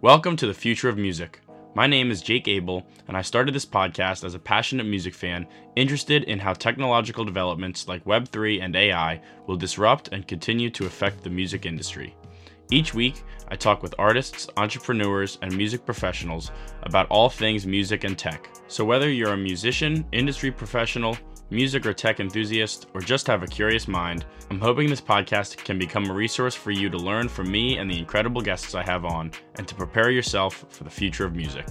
Welcome to the future of music. My name is Jake Abel, and I started this podcast as a passionate music fan interested in how technological developments like Web3 and AI will disrupt and continue to affect the music industry. Each week, I talk with artists, entrepreneurs, and music professionals about all things music and tech. So, whether you're a musician, industry professional, music or tech enthusiast, or just have a curious mind, I'm hoping this podcast can become a resource for you to learn from me and the incredible guests I have on, and to prepare yourself for the future of music.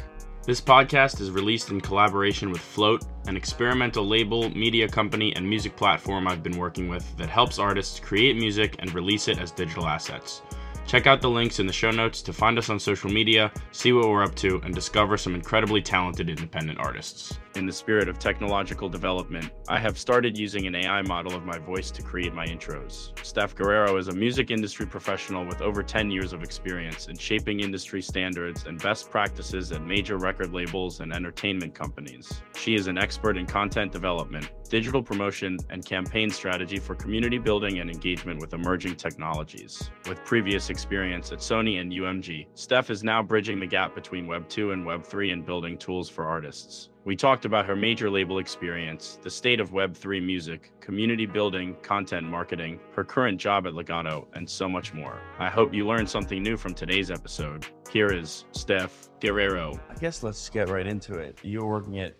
This podcast is released in collaboration with Phlote, an experimental label, media company, and music platform I've been working with that helps artists create music and release it as digital assets. Check out the links in the show notes to find us on social media, see what we're up to, and discover some incredibly talented independent artists. In the spirit of technological development, I have started using an AI model of my voice to create my intros. Steph Guerrero is a music industry professional with over 10 years of experience in shaping industry standards and best practices at major record labels and entertainment companies. She is an expert in content development, digital promotion, and campaign strategy for community building and engagement with emerging technologies. With previous experience at Sony and UMG, Steph is now bridging the gap between Web 2 and Web 3 and building tools for artists. We talked about her major label experience, the state of Web3 music, community building, content marketing, her current job at Legato, and so much more. I hope you learned something new from today's episode. Here is Steph Guerrero. I guess let's get right into it. You were working at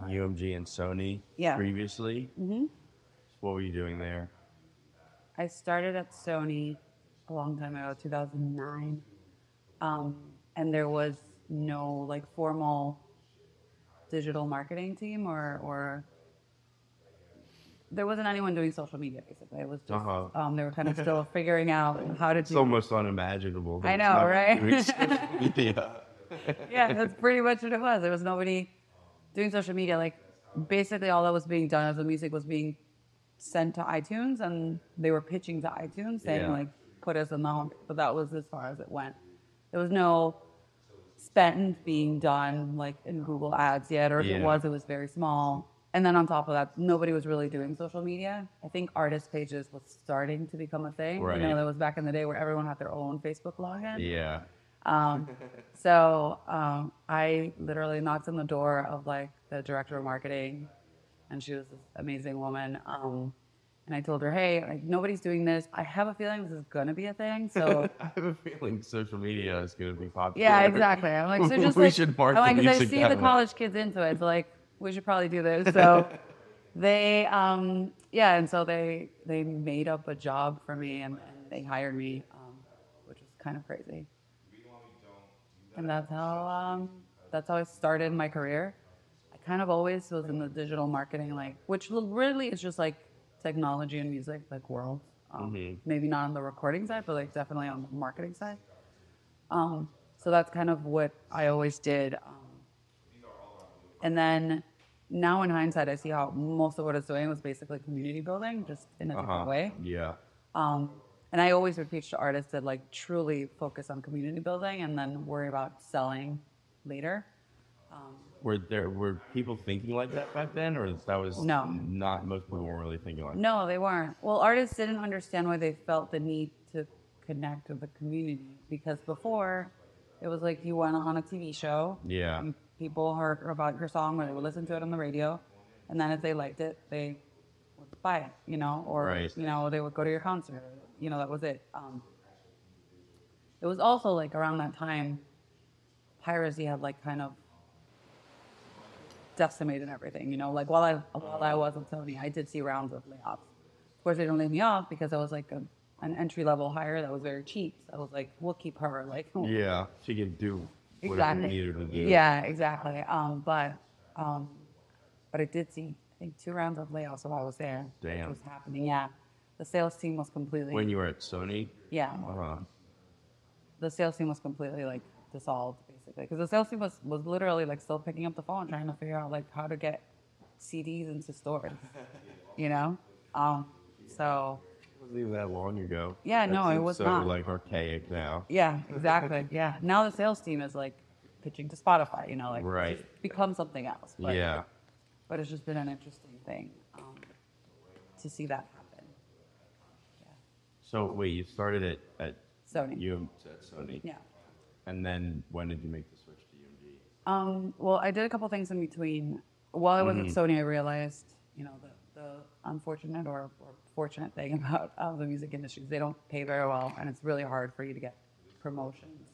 UMG and Sony Yeah. previously. Mm-hmm. What were you doing there? I started at Sony a long time ago, 2009, um, and there was no like formal digital marketing team or or there wasn't anyone doing social media basically. It was just Uh-huh. um, they were kind of still figuring out how to do it. It's almost unimaginable. I know, not right? media. yeah, that's pretty much what it was. There was nobody doing social media. Like basically, all that was being done as the music was being sent to iTunes, and they were pitching to iTunes saying Yeah. like, "Put us in the home." But that was as far as it went. There was no spend being done like in Google Ads yet, or if it was, it was very small. And then on top of that, nobody was really doing social media. I think artist pages was starting to become a thing. You know, that was back in the day where everyone had their own Facebook login. yeah. Um, so um, I literally knocked on the door of like the director of marketing, and she was this amazing woman. Um, and I told her, "Hey, like nobody's doing this. I have a feeling this is gonna be a thing." So I have a feeling social media is going to be popular. yeah, exactly. I'm like, so just We like, should mark I'm like, the 'cause I see the college kids into it. So like, we should probably do this. So they, um, yeah, and so they they made up a job for me and, and they hired me, um, which was kind of crazy. And that's how um, that's how I started my career. I kind of always was in the digital marketing, like, which really is just like technology and music, like world. Um, Mhm. Maybe not on the recording side, but like definitely on the marketing side. Um, so that's kind of what I always did. Um, and then now in hindsight, I see how most of what it's doing was basically community building, just in a Uh-huh. different way. Yeah. Um, and I always would preach to artists that like truly focus on community building and then worry about selling later. Were there were people thinking like that back then, or that was No. Not most people weren't really thinking like. no, they weren't. Well, artists didn't understand why they felt the need to connect with the community because before it was like you went on a TV show, Yeah. and people heard about your song or they would listen to it on the radio, and then if they liked it, they would buy it, you know, or Right. you know they would go to your concert. You know, that was it. Um, it was also like around that time, piracy had like kind of decimated everything. You know, like while I while I was at Sony, I did see rounds of layoffs. Of course, they didn't lay me off because I was like a, an entry level hire that was very cheap. So I was like, we'll keep her. Like, Yeah. She can do Exactly. you needed to do. yeah, exactly. Um, but um, but I did see I think two rounds of layoffs while I was there. Damn. Was happening. Yeah, the sales team was completely. When you were at Sony. yeah, Uh-huh. the sales team was completely like dissolved basically because the sales team was was literally like still picking up the phone trying to figure out like how to get CDs into stores. you know, um, so It wasn't even that long ago. Yeah, no, That it was so, not. like archaic now. yeah, exactly. yeah, now the sales team is like pitching to Spotify. You know, like Right. it's become something else. But, yeah. but it's just been an interesting thing um, to see that happen. Yeah. So wait, you started at at Sony. you at Sony. Yeah. And then when did you make the switch to UMG? Um, well, I did a couple things in between. While I was Mm-hmm. at Sony, I realized, you know, the, the unfortunate or, or fortunate thing about uh, the music industry is they don't pay very well, and it's really hard for you to get promotions,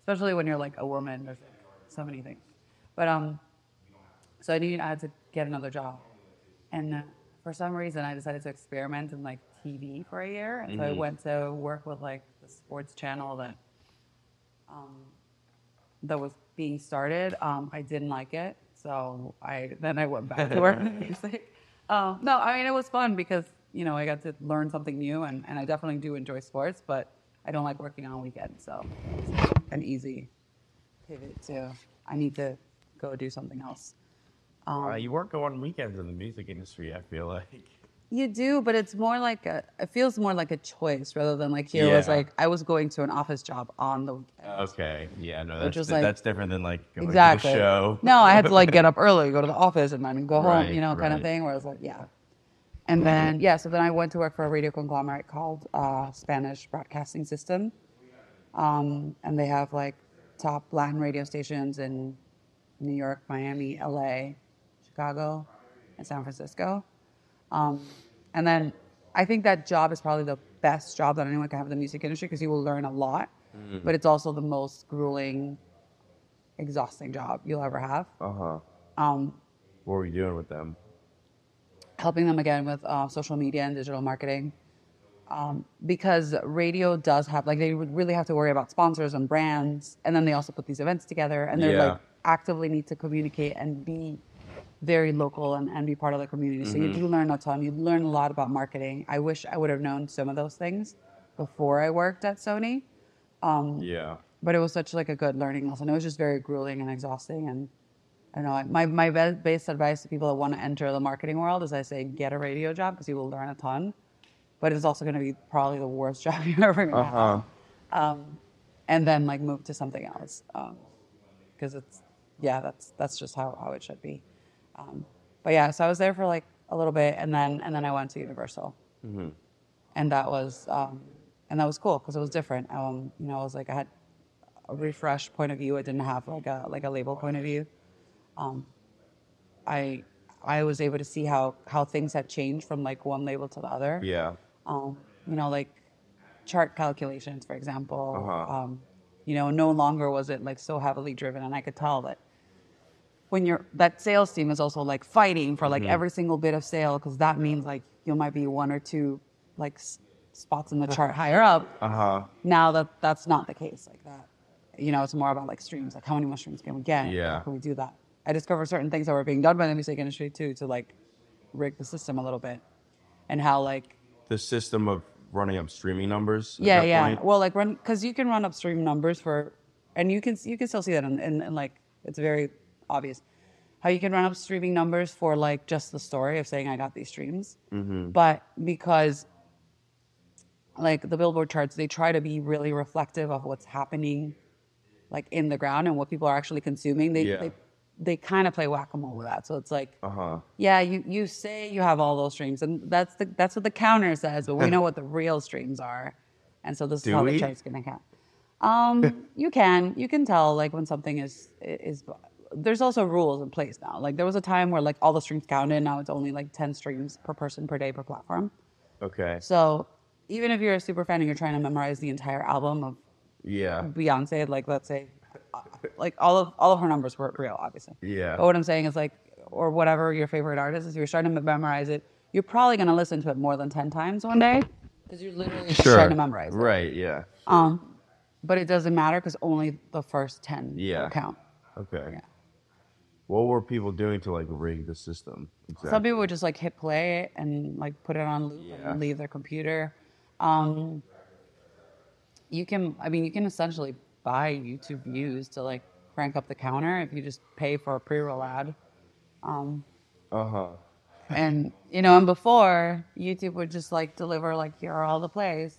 especially when you're like a woman. There's so many things. But um, so I knew I had to get another job, and uh, for some reason, I decided to experiment in like TV for a year, and so I went to work with like the sports channel that um, that was being started. Um, I didn't like it, so I then I went back to work music. Um, no, I mean it was fun because you know I got to learn something new, and, and I definitely do enjoy sports, but I don't like working on weekends, so it's an easy pivot to I need to go do something else. Um, Uh, you work on weekends in the music industry. I feel like. You do, but it's more like a. It feels more like a choice rather than like here was like I was going to an office job on the weekend. Okay. Yeah. No, that's was like- that's different than like going exactly. to the show. No, I had to like get up early, go to the office, and then go home, Right, you know, kind of thing. Where I was like, yeah. And then yeah, so then I went to work for a radio conglomerate called uh, Spanish Broadcasting System, um, and they have like top Latin radio stations in New York, Miami, L.A., Chicago, and San Francisco. Um, and then I think that job is probably the best job that anyone can have in the music industry because you will learn a lot, but it's also the most grueling, exhausting job you'll ever have. Uh huh. Um, What were you doing with them? helping them again with uh, social media and digital marketing. Um, because radio does have like they would really have to worry about sponsors and brands, and then they also put these events together, and they're Yeah. like actively need to communicate and be very local and, and be part of the community. So you Mm-hmm. do learn a ton. You learn a lot about marketing. I wish I would have known some of those things before I worked at Sony, Um, Yeah. but it was such like a good learning lesson. It was just very grueling and exhausting. And I don't know my my be- best advice to people that want to enter the marketing world is I say get a radio job because you will learn a ton, but it's also going to be probably the worst job you're ever going to Uh have. huh. And then like move to something else because it's yeah that's that's just how, how it should be. Um, but yeah, so I was there for like a little bit, and then and then I went to Universal, and that was um, and that was cool because it was different. Um, you know, it was like I had a refresh point of view. I didn't have like a like a label point of view. Um, I I was able to see how how things had changed from like one label to the other. Yeah. Um, you know, like chart calculations, for example. Uh-huh. Um, you know, no longer was it like so heavily driven, and I could tell that when you're that sales team is also like fighting for like Mm-hmm. every single bit of sale because that means like you might be one or two like s- spots in the chart higher up. Uh huh. Now that that's not the case like that. You know, it's more about like streams, like how many streams can we get? Yeah. How can we do that? I discovered certain things that were being done by the music industry too to like rig the system a little bit, and how like The system of running up streaming numbers. yeah yeah point? well like run because you can run upstream numbers for and you can you can still see that in, in, in like it's very obvious how you can run up streaming numbers for like just the story of saying i got these streams Mm-hmm. but because like the billboard charts they try to be really reflective of what's happening like in the ground and what people are actually consuming they Yeah. they, they kind of play whack-a-mole with that so it's like Uh huh. yeah, you, you say you have all those streams, and that's the that's what the counter says, but we know what the real streams are, and so this Do is how we? the chart's gonna count. Um, you can you can tell like when something is is. There's also rules in place now. Like there was a time where like all the streams counted. Now it's only like ten streams per person per day per platform. Okay. So even if you're a super fan and you're trying to memorize the entire album of Yeah. Beyonce, like let's say, uh, like all of all of her numbers were real, obviously. Yeah. But what I'm saying is like, or whatever your favorite artist is, if you're starting to memorize it, you're probably gonna listen to it more than ten times one day because you're literally just trying to memorize it. Right. Yeah. Um, but it doesn't matter because only the first ten Yeah. count. Okay. Yeah. What were people doing to like rig the system? Exactly. Some people would just like hit play and like put it on loop Yeah. and leave their computer. Um, you can, I mean, you can essentially buy YouTube views to like crank up the counter if you just pay for a pre-roll ad. Um, Uh huh. and you know, and before YouTube would just like deliver like here are all the plays,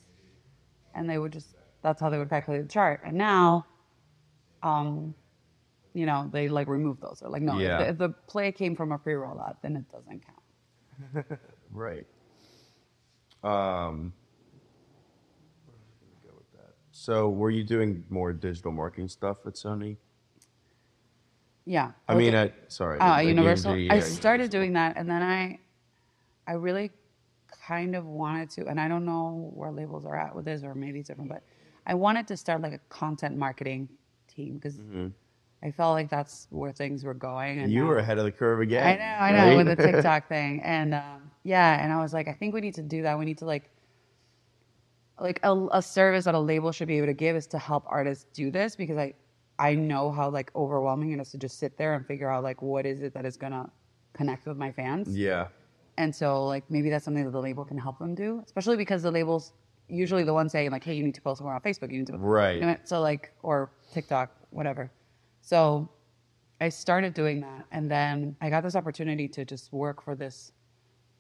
and they would just that's how they would calculate the chart. And now, um, you know, they like remove those. They're like, no, Yeah. if, the, if the play came from a pre-roll ad, then it doesn't count. Right. Um. where was I gonna go with that? So were you doing more digital marketing stuff at Sony? Yeah. I mean, at sorry, uh, Universal. UMG, I started doing that, and then I, I really kind of wanted to, and I don't know where labels are at with this, or maybe it's different, but I wanted to start like a content marketing team because I felt like that's where things were going. And You now- were ahead of the curve again. I know, I know, with the TikTok thing, and um, yeah, and I was like, I think we need to do that. We need to like, like a, a service that a label should be able to give is to help artists do this because I, I know how like overwhelming it is to just sit there and figure out like what is it that is gonna connect with my fans, yeah. and so like maybe that's something that the label can help them do, especially because the labels usually the ones saying like, hey, you need to post more on Facebook, you need to Right. you know, so like or TikTok, whatever. So I started doing that, and then I got this opportunity to just work for this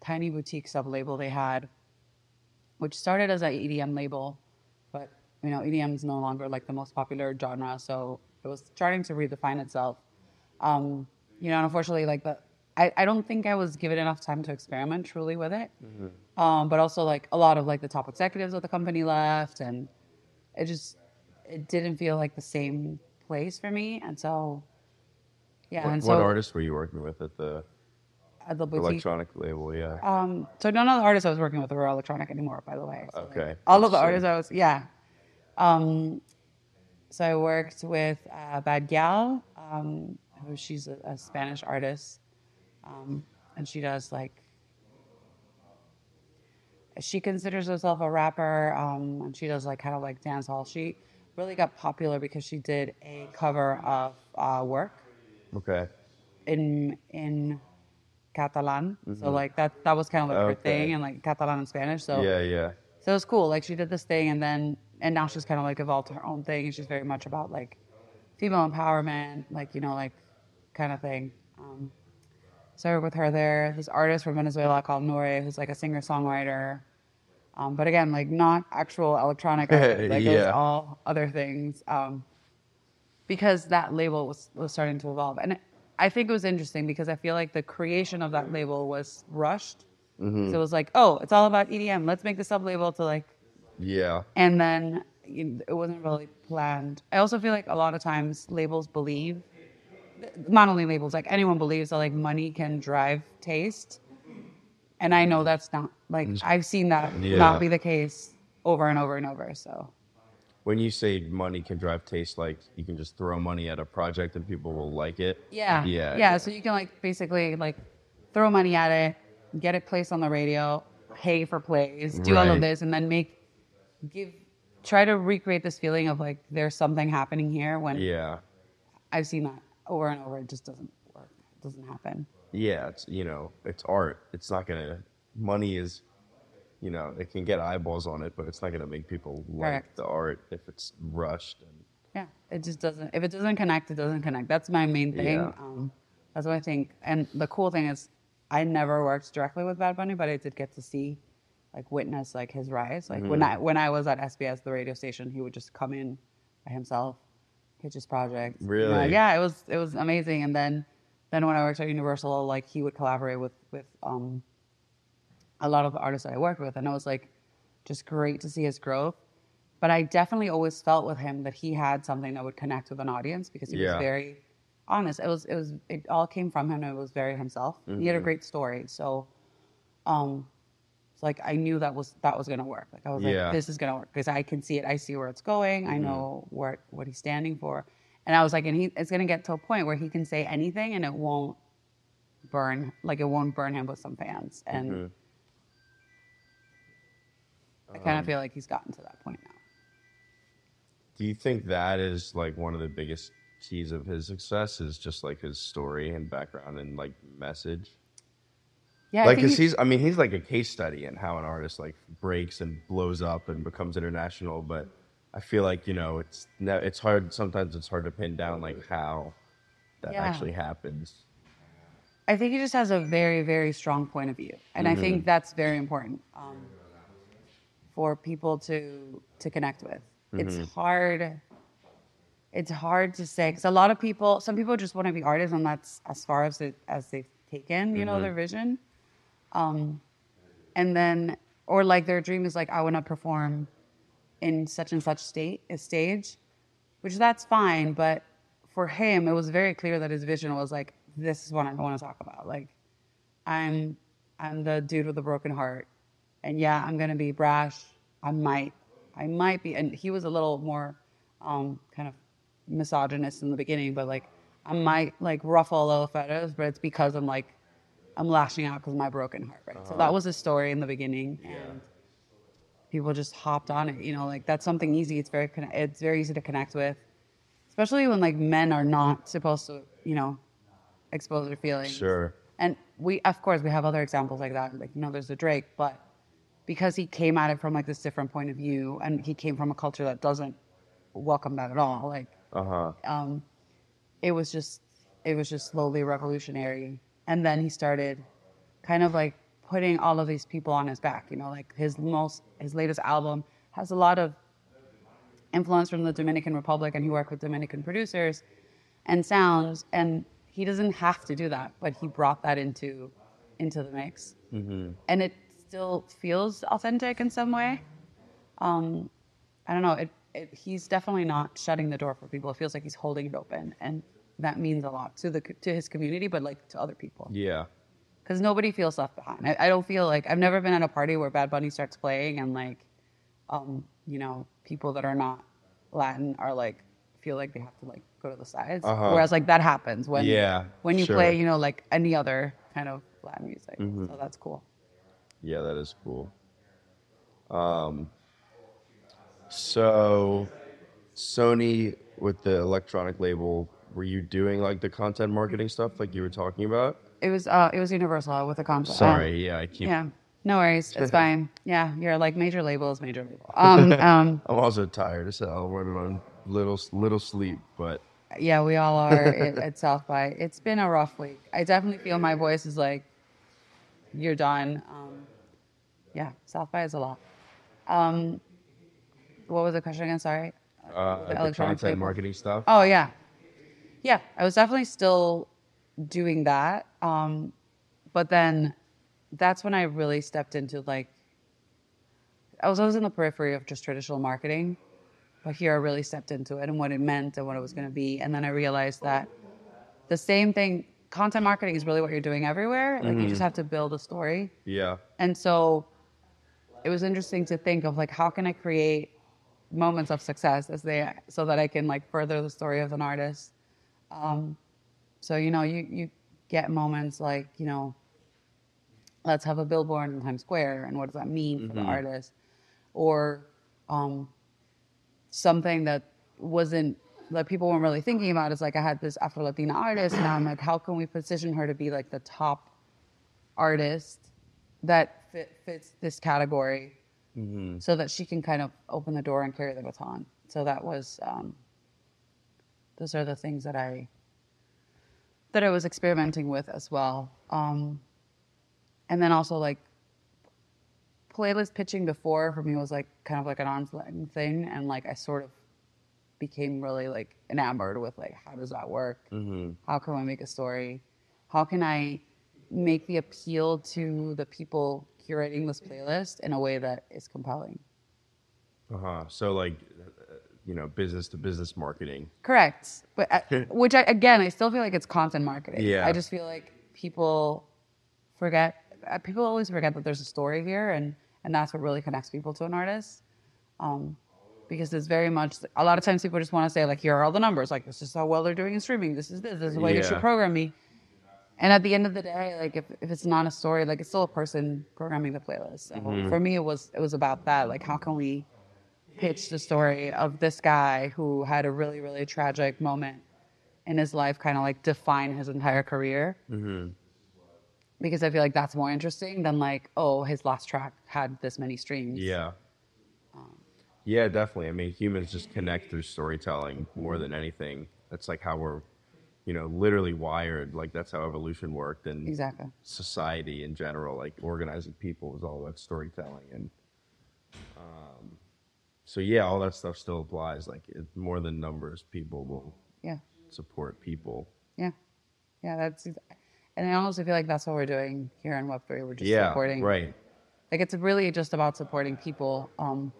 tiny boutique sub label they had, which started as an EDM label, but you know EDM is no longer like the most popular genre, so it was starting to redefine itself. Um, you know, and unfortunately, like the I, I don't think I was given enough time to experiment truly with it. Um, but also like a lot of like the top executives of the company left, and it just it didn't feel like the same place for me, and so yeah, What, and what artists were you working with at the at the boutique. electronic label? Yeah. Um, so none of the artists I was working with were electronic anymore, by the way. So, like, Okay. all of the artists I was, yeah. Um, so I worked with uh, Bad Gyal, um, who she's a, a Spanish artist, um, and she does like. She considers herself a rapper, um, and she does like kind of like dance hall. She really got popular because she did a cover of uh, "Work," okay. in in Catalan. So like that that was kind of like her Okay. thing and like Catalan and Spanish. So Yeah, yeah. so it was cool. Like she did this thing and then and now she's kind of like evolved to her own thing and she's very much about like female empowerment, like you know like kind of thing. Um, so I worked with her there. This artist from Venezuela called Nore, who's like a singer songwriter. Um, but again, like not actual electronic, artist. like it was all other things. Um, because that label was was starting to evolve, and I think it was interesting because I feel like the creation of that label was rushed. Mm-hmm. So it was like, oh, it's all about EDM. Let's make the sub label to like Yeah. and then you- it wasn't really planned. I also feel like a lot of times labels believe, not only labels, like anyone believes that like money can drive taste, and I know that's not like mm. I've seen that Yeah. not be the case over and over and over. So When you say money can drive taste, like you can just throw money at a project and people will like it. yeah, Yeah. yeah. So you can like basically like throw money at it, get it placed on the radio, pay for plays, do all Right. of this, and then make give try to recreate this feeling of like there's something happening here when Yeah. I've seen that over and over. It just doesn't work. It doesn't happen. Yeah. It's you know, it's art. It's not gonna. Money is, you know, it can get eyeballs on it, but it's not gonna make people like Correct. the art if it's rushed. And Yeah, it just doesn't. If it doesn't connect, it doesn't connect. That's my main thing. Yeah. Um, that's what I think. And the cool thing is, I never worked directly with Bad Bunny, but I did get to see, like, witness like his rise. Like when Mm-hmm. I when I was at SBS, the radio station, he would just come in by himself, pitch his project. you know, Really? yeah, it was it was amazing. And then then when I worked at Universal, like he would collaborate with with um a lot of the artists that I worked with, and it was like just great to see his growth. But I definitely always felt with him that he had something that would connect with an audience because he Yeah. was very honest. It was it was it all came from him and it was very himself. He Mm-hmm. had a great story. So um it's like I knew that was that was gonna work. Like I was Yeah. Mm-hmm. like, this is gonna work because I can see it. I see where it's going. I know what what he's standing for. And I was like, and he it's gonna get to a point where he can say anything and it won't burn like it won't burn him with some fans. And. I kind Um, of feel like he's gotten to that point now. do you think that is like one of the biggest keys of his success? Is just like his story and background and like message. Yeah, like because he- he's i mean he's like a case study in how an artist like breaks and blows up and becomes international but i feel like you know it's it's hard sometimes it's hard to pin down like how that Yeah. actually happens I think he just has a very, very strong point of view, and I think that's very important um, for people to to connect with. It's hard. It's hard to say because a lot of people, some people just want to be artists, and that's as far as it, as they've taken, you know, their vision. Um, and then, or like their dream is like, I want to perform in such and such state a stage, which that's fine. But for him, it was very clear that his vision was like, this is what I want to talk about. Like, I'm I'm the dude with a broken heart, and yeah, I'm gonna be brash. I might I might be, and he was a little more um, kind of misogynist in the beginning, but like I might like ruffle a little feathers, but it's because I'm like I'm lashing out because of my broken heart, right? So that was his story in the beginning, and people just hopped on it. You know, like that's something easy. It's very it's very easy to connect with, especially when like men are not supposed to, you know, expose their feelings. Sure. And we, of course, we have other examples like that. Like you know, there's the Drake, but because he came at it from like this different point of view, and he came from a culture that doesn't welcome that at all. Like Uh huh. um, it was just it was just slowly revolutionary and then he started kind of like putting all of these people on his back you know like his most his latest album has a lot of influence from the dominican republic and he worked with dominican producers and sounds and he doesn't have to do that but he brought that into into the mix and it still feels authentic in some way um, I don't know. It, it, he's definitely not shutting the door for people. It feels like he's holding it open, and that means a lot to the to his community, but like to other people, Yeah. Because nobody feels left behind. I, I don't feel like I've never been at a party where Bad Bunny starts playing, and like, um, you know, people that are not Latin are like feel like they have to like go to the sides. Uh-huh. Whereas like that happens when Yeah, when you sure. play, you know, like any other kind of Latin music. Mm-hmm. So that's cool. Yeah, that is cool. Um, so Sony with the electronic label, were you doing like the content marketing stuff like you were talking about? It was uh, it was Universal with a concept. Sorry, yeah, I keep. Yeah. No worries. It's fine. Yeah, you're like major labels, major label. Um, um, I'm also tired as hell. Running on little little sleep, but yeah, we all are at, at South by. It's been a rough week. I definitely feel my voice is like, you're done. Um, yeah, South by is a lot. Um, what was the question again? Sorry. uh, The the electronic content marketing stuff. Oh yeah, yeah. I was definitely still doing that, um, but then that's when I really stepped into like. I was always in the periphery of just traditional marketing, but here I really stepped into it and what it meant and what it was going to be, and then I realized that the same thing. Content marketing is really what you're doing everywhere. Like you just have to build a story. Yeah, And so it was interesting to think of like how can I create moments of success as they so that I can like further the story of an artist. Um, so you know you you get moments like you know let's have a billboard in Times Square and what does that mean for the artist? Or um, something that wasn't that people weren't really thinking about is like I had this Afro Latina artist and now I'm like how can we position her to be like the top artist that fit, fits this category so that she can kind of open the door and carry the baton. So that was, um, those are the things that I, that I was experimenting with as well. Um, and then also like playlist pitching before for me was like kind of like an arm's length thing. And like I sort of became really like enamored with like, how does that work? How can I make a story? How can I make the appeal to the people curating this playlist in a way that is compelling? uh huh. So like, you know, business to business marketing. Correct. But uh, which I, again, I still feel like it's content marketing. Yeah. I just feel like people forget. uh, People always forget that there's a story here, and and that's what really connects people to an artist. Um, because it's very much a lot of times people just want to say like, here are all the numbers. Like this is how well they're doing in streaming. This is this. This is the way you should program me. And at the end of the day, like if, if it's not a story, like it's still a person programming the playlist. So for me, it was it was about that. Like how can we pitch the story of this guy who had a really really tragic moment in his life, kind of like define his entire career. Because I feel like that's more interesting than like, oh, his last track had this many streams. Yeah. Yeah, definitely. I mean, humans just connect through storytelling more than anything. That's like how we're, you know, literally wired. Like that's how evolution worked, and Exactly. society in general, like organizing people, was all about storytelling. And um, so, yeah, all that stuff still applies. Like it, more than numbers, people will Yeah. support people. Yeah. Yeah. That's, and I honestly feel like that's what we're doing here in Web3. We're just yeah, supporting. right. Like it's really just about supporting people. Um,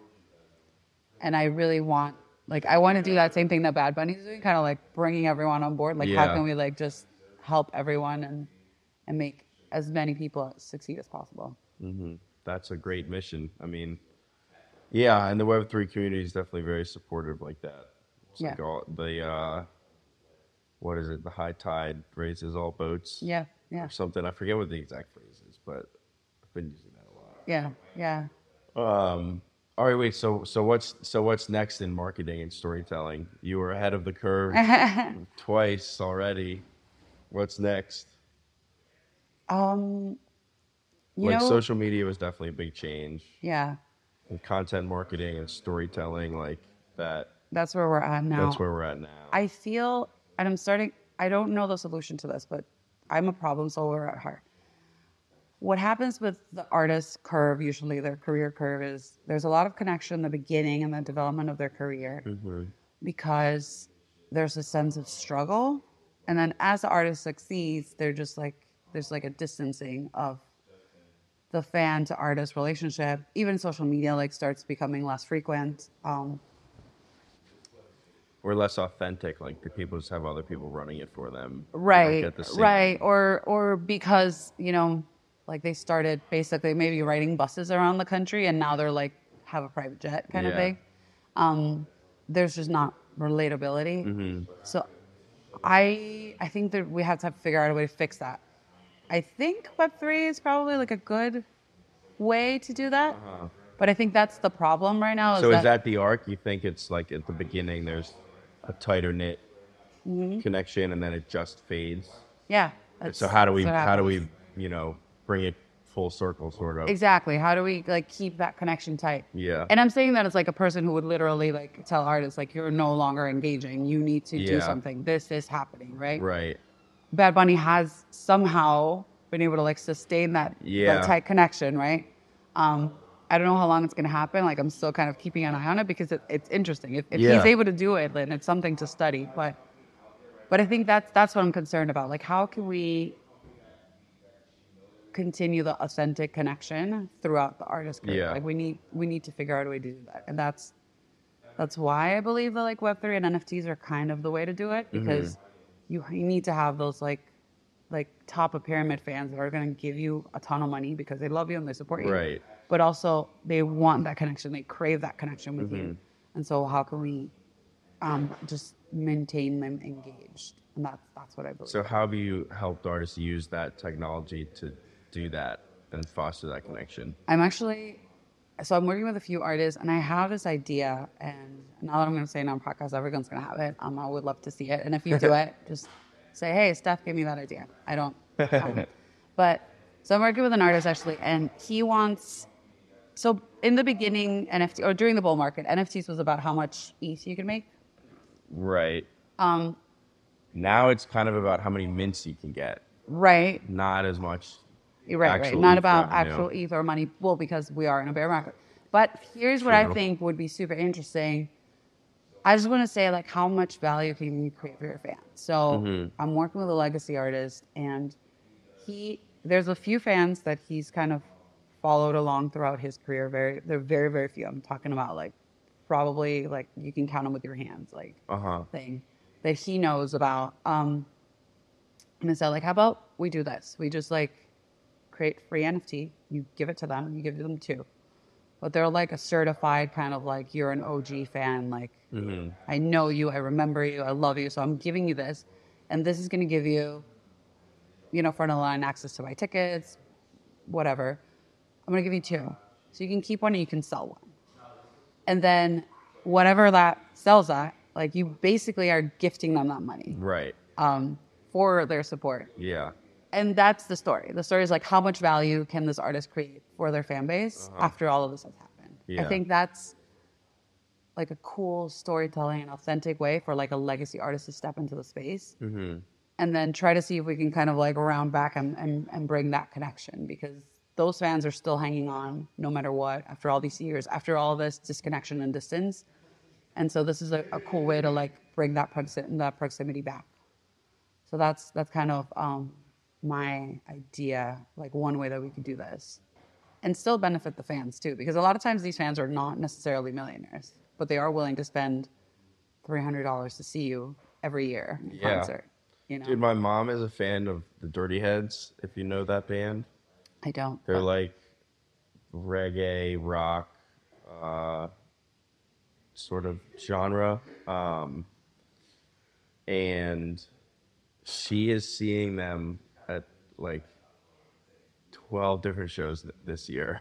and I really want like I want to do that same thing that Bad Bunny's doing, kind of like bringing everyone on board. Like, how can we like just help everyone and and make as many people succeed as possible? That's a great mission. I mean, yeah, and the Web three community is definitely very supportive like that. It's like Yeah. all the uh, what is it? The high tide raises all boats. Yeah, yeah, Or something. I forget what the exact phrase is, but I've been using that a lot. yeah, yeah. Um, all right, wait. So, so what's so what's next in marketing and storytelling? You were ahead of the curve twice already. What's next? Um, you like know, social media was definitely a big change. yeah, And content marketing and storytelling, like that. that's where we're at now. That's where we're at now. I feel, and I'm starting, I don't know the solution to this, but I'm a problem solver at heart. What happens with the artist curve, usually their career curve, is there's a lot of connection in the beginning and the development of their career mm-hmm. because there's a sense of struggle. And then as the artist succeeds, they're just like, there's like a distancing of the fan to artist relationship. Even social media like starts becoming less frequent. Um, We're less authentic. Like the people just have other people running it for them. Right the right or or because you know like they started basically maybe riding buses around the country and now they're like have a private jet kind of thing um there's just not relatability Mm-hmm. so i i think that we have to figure out a way to fix that i think web3 is probably like a good way to do that but i think that's the problem right now is Uh-huh. So that, is that the arc? You think it's like at the beginning there's a tighter knit Mm-hmm. connection and then it just fades. yeah So how do we how do we you know bring it full circle sort of? Exactly. How do we like keep that connection tight? Yeah. And I'm saying that as like a person who would literally like tell artists like you're no longer engaging. You need to do something. This is happening, right? Right. Bad Bunny has somehow been able to like sustain that, Yeah. that tight connection, right? Um, I don't know how long it's gonna happen. Like I'm still kind of keeping an eye on it because it, it's interesting. If, if Yeah. he's able to do it, then it's something to study. But but I think that's that's what I'm concerned about. Like how can we continue the authentic connection throughout the artist career? Yeah. Like we need we need to figure out a way to do that. And that's that's why I believe that like Web three and NFTs are kind of the way to do it Mm-hmm. because you you need to have those like like top of pyramid fans that are going to give you a ton of money because they love you and they support you. Right. But also they want that connection. They crave that connection with Mm-hmm. you. And so how can we um, just maintain them engaged? And that's that's what I believe. So how have you helped artists use that technology to do that and foster that connection? I'm actually so I'm working with a few artists and I have this idea and now that I'm gonna say it on podcast, everyone's gonna have it. Um, I would love to see it. And if you do it, just say, Hey, Steph gave me that idea. I don't. But so I'm working with an artist actually and he wants so in the beginning NFT or during the bull market, NFTs was about how much ETH you could make. Right. Um, Now it's kind of about how many mints you can get, right. not as much. You're right, right. Not ETH about actual ETH or money. Well, because we are in a bear market. But here's what I think would be super interesting. I just want to say, like, how much value can you create for your fans? So Mm-hmm. I'm working with a legacy artist, and he there's a few fans that he's kind of followed along throughout his career. Very, they're very, very few. I'm talking about like probably like you can count them with your hands, like Uh huh. thing that he knows about. Um, and I said, like, how about we do this? We just like create free NFT. You give it to them. You give them two, but they're like a certified kind of like you're an OG fan. Like, I know you. I remember you. I love you. So I'm giving you this, and this is going to give you, you know, front of the line access to my tickets, whatever. I'm going to give you two, so you can keep one and you can sell one and then whatever that sells at, like you basically are gifting them that money Right. um, for their support. Yeah. And that's the story. The story is like how much value can this artist create for their fan base after all of this has happened. I think that's like a cool storytelling and authentic way for like a legacy artist to step into the space Mm-hmm. and then try to see if we can kind of like round back and, and, and bring that connection because those fans are still hanging on no matter what after all these years, after all this disconnection and distance. And so this is a, a cool way to like bring that, proxi- that proximity back. So that's that's kind of um, my idea, like one way that we could do this, and still benefit the fans too, because a lot of times these fans are not necessarily millionaires. but they are willing to spend three hundred dollars to see you every year in Yeah. concert. You know, Dude, my mom is a fan of the Dirty Heads. If you know that band, I don't. they're but- like reggae rock, uh, sort of genre. Um, and she is seeing them at like twelve different shows th- this year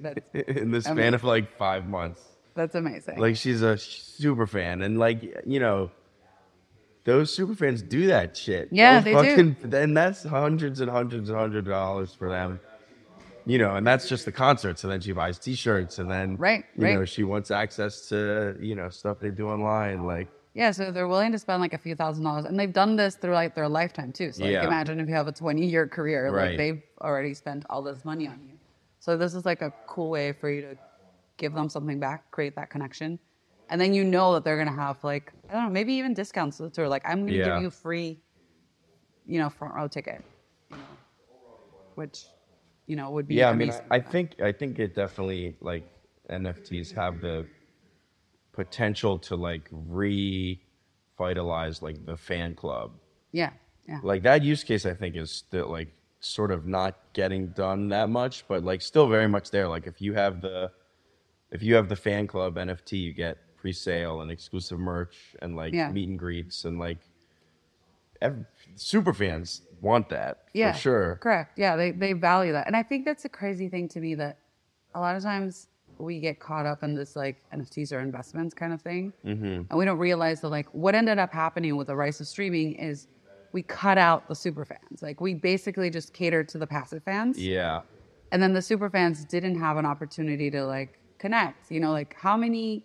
that's, in the span Amazing. of like five months. that's amazing. Like she's a super fan, and like you know, those super fans do that shit. Yeah, Those they do. do. And that's hundreds and hundreds and hundreds of dollars for them. You know, and that's just the concerts. And then she buys T-shirts, and then Right, you right. know, she wants access to you know stuff they do online. Like, Yeah, so they're willing to spend like a few thousand dollars, and they've done this through like their lifetime too. So like, Yeah. imagine if you have a twenty-year career, Right. like they've already spent all this money on you. So this is like a cool way for you to give them something back, create that connection, and then you know that they're gonna have like I don't know, maybe even discounts to tour. Like I'm gonna Yeah. give you free, you know, front row ticket, you know, which you know would be yeah, I mean. I, I think I think it definitely like NFTs have the potential to like revitalize like the fan club. Yeah, yeah, like that use case i think is still like sort of not getting done that much but like still very much there. Like if you have the if you have the fan club nft you get pre-sale and exclusive merch and like Yeah. meet and greets and like ev- super fans want that yeah, for sure. Correct. Yeah, they they value that, and I think that's a crazy thing to me that a lot of times we get caught up in this like NFTs or investments kind of thing, mm-hmm. and we don't realize that like what ended up happening with the rise of streaming is we cut out the super fans. Like we basically just catered to the passive fans, yeah and then the super fans didn't have an opportunity to like connect. You know, like how many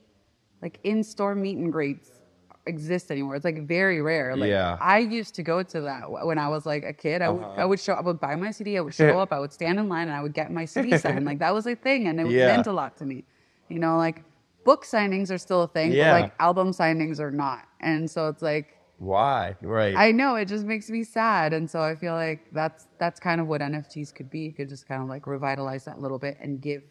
like in-store meet and greets exist anymore? It's like very rare. Like Yeah. I used to go to that when I was like a kid. I would Uh-huh. I would show I would buy my CD. I would show up. I would stand in line and I would get my CD signed. Like that was a thing, and it Yeah. meant a lot to me. You know, like book signings are still a thing, Yeah. but like album signings are not. And so it's like why right I know it just makes me sad, and so I feel like that's that's kind of what NFTs could be. You could just kind of like revitalize that a little bit and give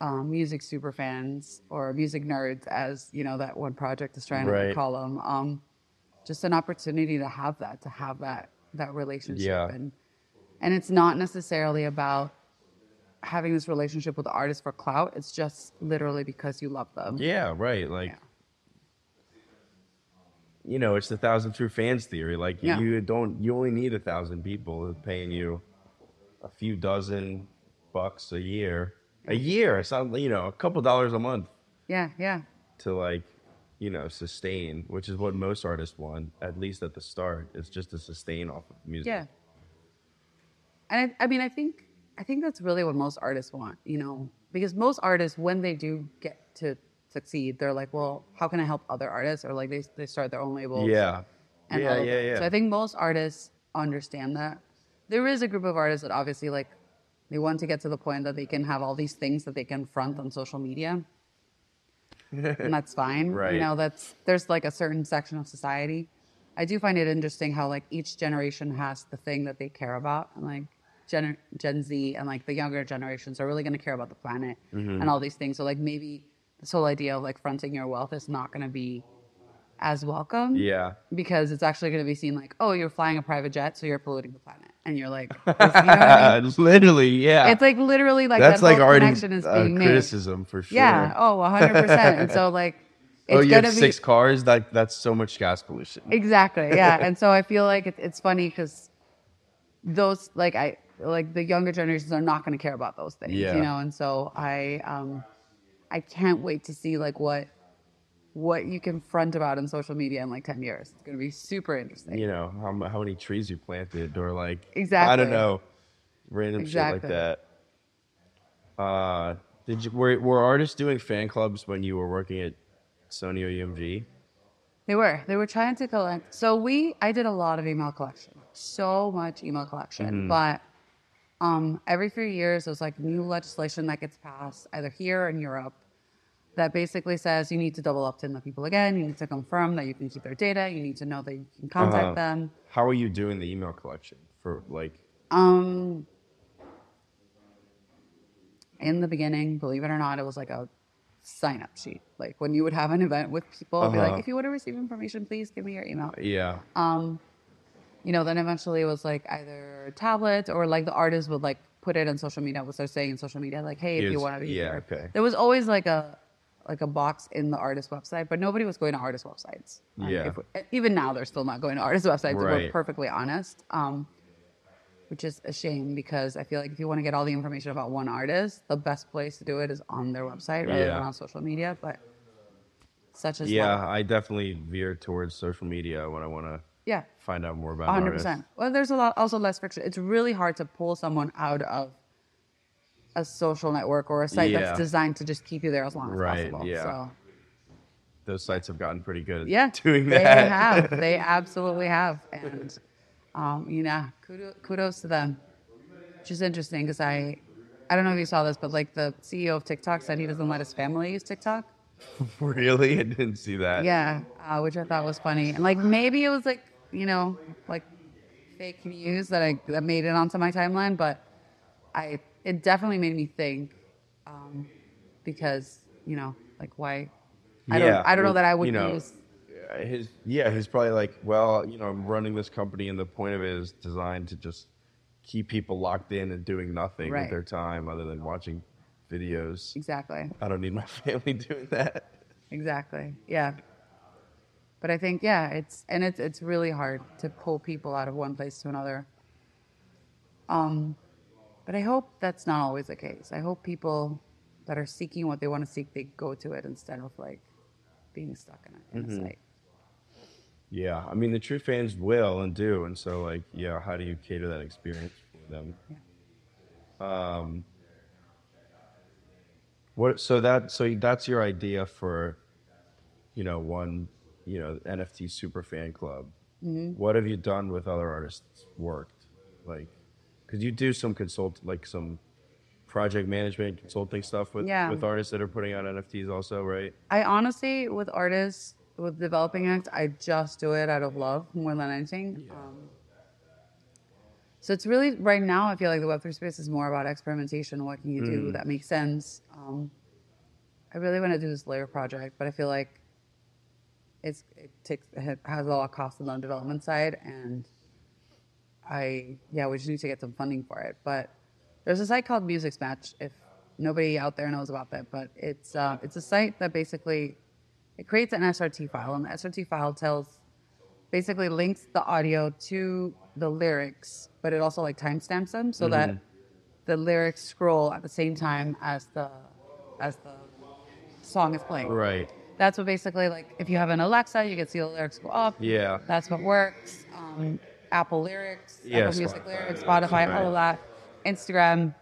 um, music super fans or music nerds, as you know that one project is trying to call them, um, just an opportunity to have that, to have that that relationship, Yeah. and and it's not necessarily about having this relationship with the artist for clout. It's just literally because you love them. Yeah, right. Like, Yeah. you know, it's the thousand true fans theory. Like, Yeah. you don't, you only need a thousand people paying you a few dozen bucks a year. A year, it's not, you know, a couple dollars a month yeah, yeah. to like, you know, sustain, which is what most artists want, at least at the start. It's just to sustain off of music. Yeah. And I, I mean, I think I think that's really what most artists want, you know, because most artists, when they do get to succeed, they're like, well, how can I help other artists? Or like they they start their own labels. Yeah. and yeah, of yeah, that. yeah. So I think most artists understand that. There is a group of artists that obviously like they want to get to the point that they can have all these things that they can front on social media. and that's fine. Right. You know, that's there's like a certain section of society. I do find it interesting how like each generation has the thing that they care about, and like Gen Gen Z and like the younger generations are really going to care about the planet Mm-hmm. and all these things. So like maybe this whole idea of like fronting your wealth is not going to be as welcome yeah. because it's actually going to be seen like, oh, you're flying a private jet, so you're polluting the planet, and you're like, you know I mean? Literally, yeah. it's like literally like That's that like whole already connection is uh, being made. criticism for sure. Yeah. Oh, 100 percent. And so like, it's oh, you have be six cars? That that's so much gas pollution. exactly yeah. And so I feel like it, it's funny because those like I like the younger generations are not going to care about those things, Yeah. you know. And so I um I can't wait to see like what what you can front about in social media in like 10 years. It's going to be super interesting. you know how, how many trees you planted or like exactly. I don't know random Exactly. shit like that. Uh, did you were were artists doing fan clubs when you were working at Sony or UMG? They were. They were trying to collect. So we, I did a lot of email collection, so much email collection. But um, every few years, there's like new legislation that gets passed, either here or in Europe, that basically says you need to double opt in the people again. You need to confirm that you can keep their data. You need to know that you can contact Uh-huh. them. How are you doing the email collection for like? Um, in the beginning, believe it or not, it was like a sign up sheet. Like when you would have an event with people, it'd be Uh-huh. like, if you want to receive information, please give me your email. Yeah. Um, you know, then eventually it was like either tablet or like the artist would like put it on social media, would start saying in social media, like, hey, if you want to be yeah, here. okay. There was always like a like a box in the artist website, but nobody was going to artist websites. Um, Yeah. if- even now, they're still not going to artist websites. If we're perfectly honest. Um, which is a shame because I feel like if you want to get all the information about one artist, the best place to do it is on their website rather Yeah. than on social media. But such as Yeah, life. I definitely veer towards social media when I want to yeah, find out more about an hundred artist. percent. Well, there's a lot also less friction. It's really hard to pull someone out of a social network or a site Yeah. that's designed to just keep you there as long as Right, possible. yeah. So Those sites have gotten pretty good at yeah, doing they have. They absolutely have, and um, you know, kudos, kudos to them. Which is interesting because I, I don't know if you saw this, but like the CEO of TikTok said he doesn't let his family use TikTok. really? I didn't see that. Yeah, uh, which I thought was funny, and like maybe it was like you know like fake news that I that made it onto my timeline, but I it definitely made me think um, because you know like why I don't Yeah, I don't know that I would you know, use Uh, His yeah, he's probably like, well, you know, I'm running this company, and the point of it is designed to just keep people locked in and doing nothing Right. with their time other than watching videos. exactly I don't need my family doing that. exactly yeah. But I think yeah, it's and it's it's really hard to pull people out of one place to another. Um, but I hope that's not always the case. I hope people that are seeking what they want to seek, they go to it instead of like being stuck in a, in Mm-hmm. a site. Yeah, I mean, the true fans will and do, and so like, yeah, how do you cater that experience for them? Um, what? So that so that's your idea for, you know, one, you know, NFT super fan club. What have you done with other artists' worked? Like, because you do some consult, like some project management consulting stuff with Yeah. with artists that are putting out NFTs, also, right? I honestly, with artists, with developing acts, I just do it out of love more than anything. Um, so it's really right now. I feel like the Web three space is more about experimentation. What can you do that makes sense? Um, I really want to do this layer project, but I feel like it's it takes it has a lot of cost on the development side, and I yeah, we just need to get some funding for it. But there's a site called Musixmatch. If nobody out there knows about that, but it's uh, it's a site that basically it creates an SRT file, and the SRT file tells basically links the audio to the lyrics, but it also like timestamps them so that the lyrics scroll at the same time as the as the song is playing. Right. That's what basically like if you have an Alexa, you can see the lyrics go up. Yeah. That's what works. Um, Apple Lyrics, Yeah, Apple Music Spotify. Lyrics, Spotify, all of that, Instagram.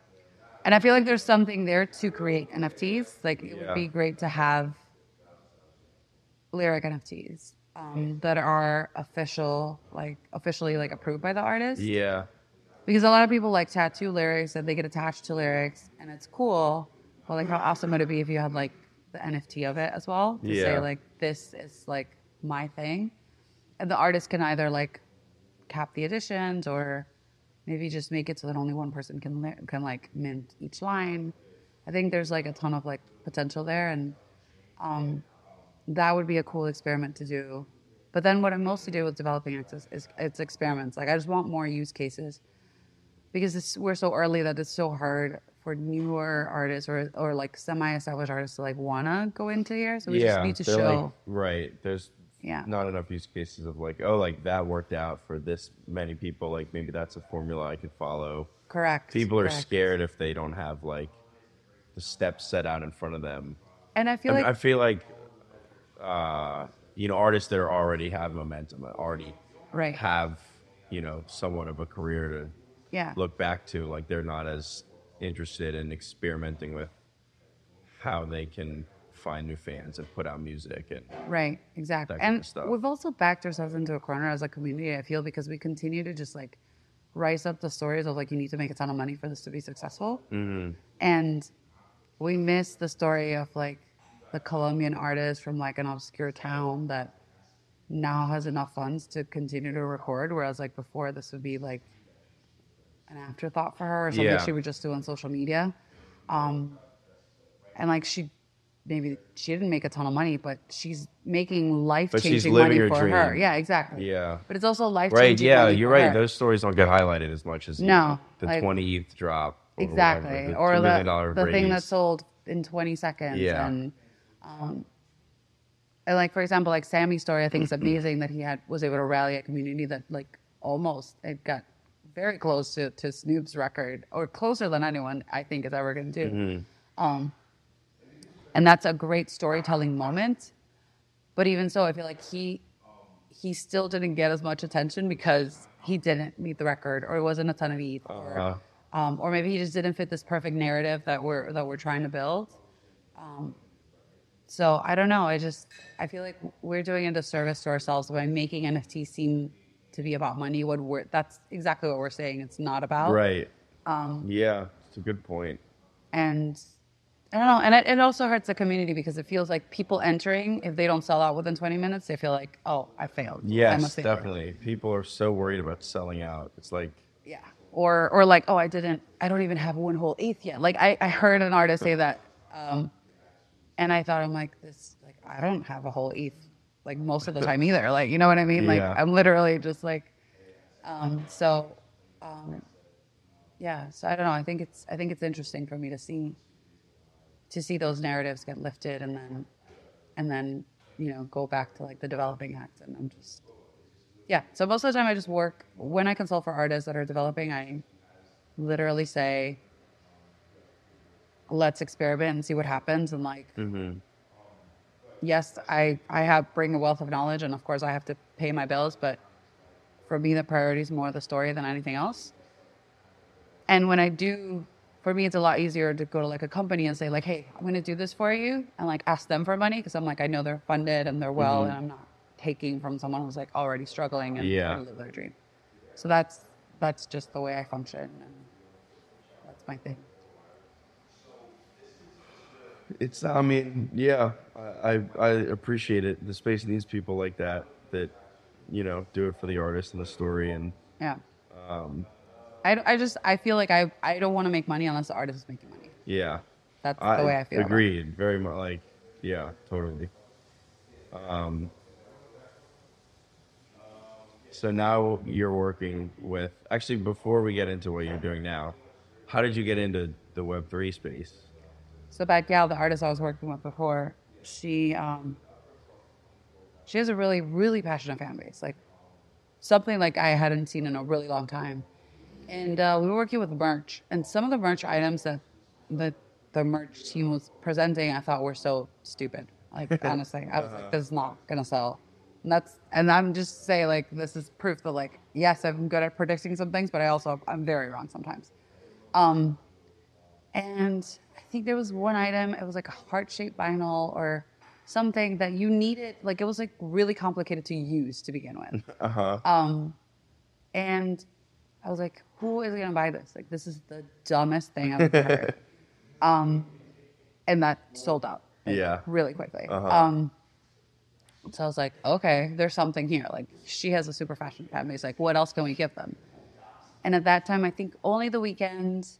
And I feel like there's something there to create NFTs. Like it Yeah. would be great to have lyric NFTs um, that are official, like officially like approved by the artist. Yeah. Because a lot of people like tattoo lyrics and they get attached to lyrics and it's cool. But like how awesome would it be if you had like the NFT of it as well? To Yeah. say like this is like my thing. And the artist can either like cap the editions or maybe just make it so that only one person can li- can like mint each line. I think there's like a ton of like potential there and um that would be a cool experiment to do. But then what I mostly do with developing access is it's experiments. Like I just want more use cases because it's, we're so early that it's so hard for newer artists or or like semi-established artists to like wanna go into here. So we yeah, just need to show. like- right. There's Yeah. not enough use cases of like, oh, like that worked out for this many people. Like maybe that's a formula I could follow. correct. People are correct. scared if they don't have like the steps set out in front of them. and I feel I, like I feel like, uh, you know, artists that are already have momentum, already right. have, you know, somewhat of a career to yeah. look back to. Like they're not as interested in experimenting with how they can find new fans and put out music and Right, exactly. And we've also backed ourselves into a corner as a community, I feel, because we continue to just like rise up the stories of like, you need to make a ton of money for this to be successful. Mm-hmm. And we miss the story of like the Colombian artist from like an obscure town that now has enough funds to continue to record. Whereas like before, this would be like an afterthought for her or something Yeah. she would just do on social media. Um, and like she maybe she didn't make a ton of money, but she's making life changing money for her. Yeah, exactly. Yeah. But it's also life changing. Right. Yeah, you're right. her. Those stories don't get highlighted as much as No, the like- 20th drop. or exactly whatever, the or $2 the, the thing that sold in 20 seconds Yeah. and um and like for example like sammy's story i think is amazing that he had was able to rally a community that like almost it got very close to, to snoop's record or closer than anyone i think is ever going to do Mm-hmm. um and that's a great storytelling moment but even so i feel like he he still didn't get as much attention because he didn't meet the record or it wasn't a ton of ETH or Uh, um, or maybe he just didn't fit this perfect narrative that we're that we're trying to build. Um, so I don't know. I just I feel like we're doing a disservice to ourselves by making NFT seem to be about money. What we're that's exactly what we're saying. It's not about right. Um, yeah, it's a good point. and I don't know. And it, it also hurts the community because it feels like people entering if they don't sell out within 20 minutes, they feel like oh I failed. Yes, failure. definitely. People are so worried about selling out. It's like, Yeah. Or or like, oh, I didn't, I don't even have one whole eighth yet. Like I, I heard an artist say that, um, and I thought I'm like this, like I don't have a whole eighth, like most of the time either. Like you know what I mean? Like Yeah. I'm literally just like, um, so, um, yeah. So I don't know. I think it's I think it's interesting for me to see, to see those narratives get lifted and then, and then you know go back to like the developing act and I'm just yeah. So most of the time, I just work when I consult for artists that are developing. I literally say, "Let's experiment and see what happens." And like, mm-hmm. yes, I I have bring a wealth of knowledge, and of course, I have to pay my bills. But for me, the priority is more the story than anything else. And when I do, for me, it's a lot easier to go to like a company and say like, "Hey, I'm going to do this for you," and like ask them for money because I'm like, I know they're funded and they're well, and I'm not taking from someone who's like already struggling and Yeah. live their dream. So that's that's just the way I function, and that's my thing. it's. I mean, yeah, I I, I appreciate it. The space needs people like that that, you know, do it for the artist and the story and Yeah. um, I, I just I feel like I I don't want to make money unless the artist is making money. yeah. That's the way I feel. Agreed. Very much. Like, yeah, totally. Um. So now you're working with. Actually, before we get into what you're doing now, how did you get into the Web three space? So Bad Gyal, the artist I was working with before, she um she has a really, really passionate fan base. Like something like I hadn't seen in a really long time. And uh, we were working with merch, and some of the merch items that the the merch team was presenting, I thought were so stupid. Like honestly, I was like, "This is not gonna sell." And that's and I'm just saying like this is proof that like yes, I'm good at predicting some things, but I also I'm very wrong sometimes. Um, and I think there was one item, it was like a heart shaped vinyl or something that you needed, like it was like really complicated to use to begin with. Uh huh. Um, and I was like, who is gonna buy this? Like, this is the dumbest thing I've ever heard. um, and that sold out. like, Yeah. Really quickly. Uh-huh. Um, so I was like, okay, there's something here. Like, she has a super fashion fan It's Like, what else can we give them? And at that time, I think only the Weeknd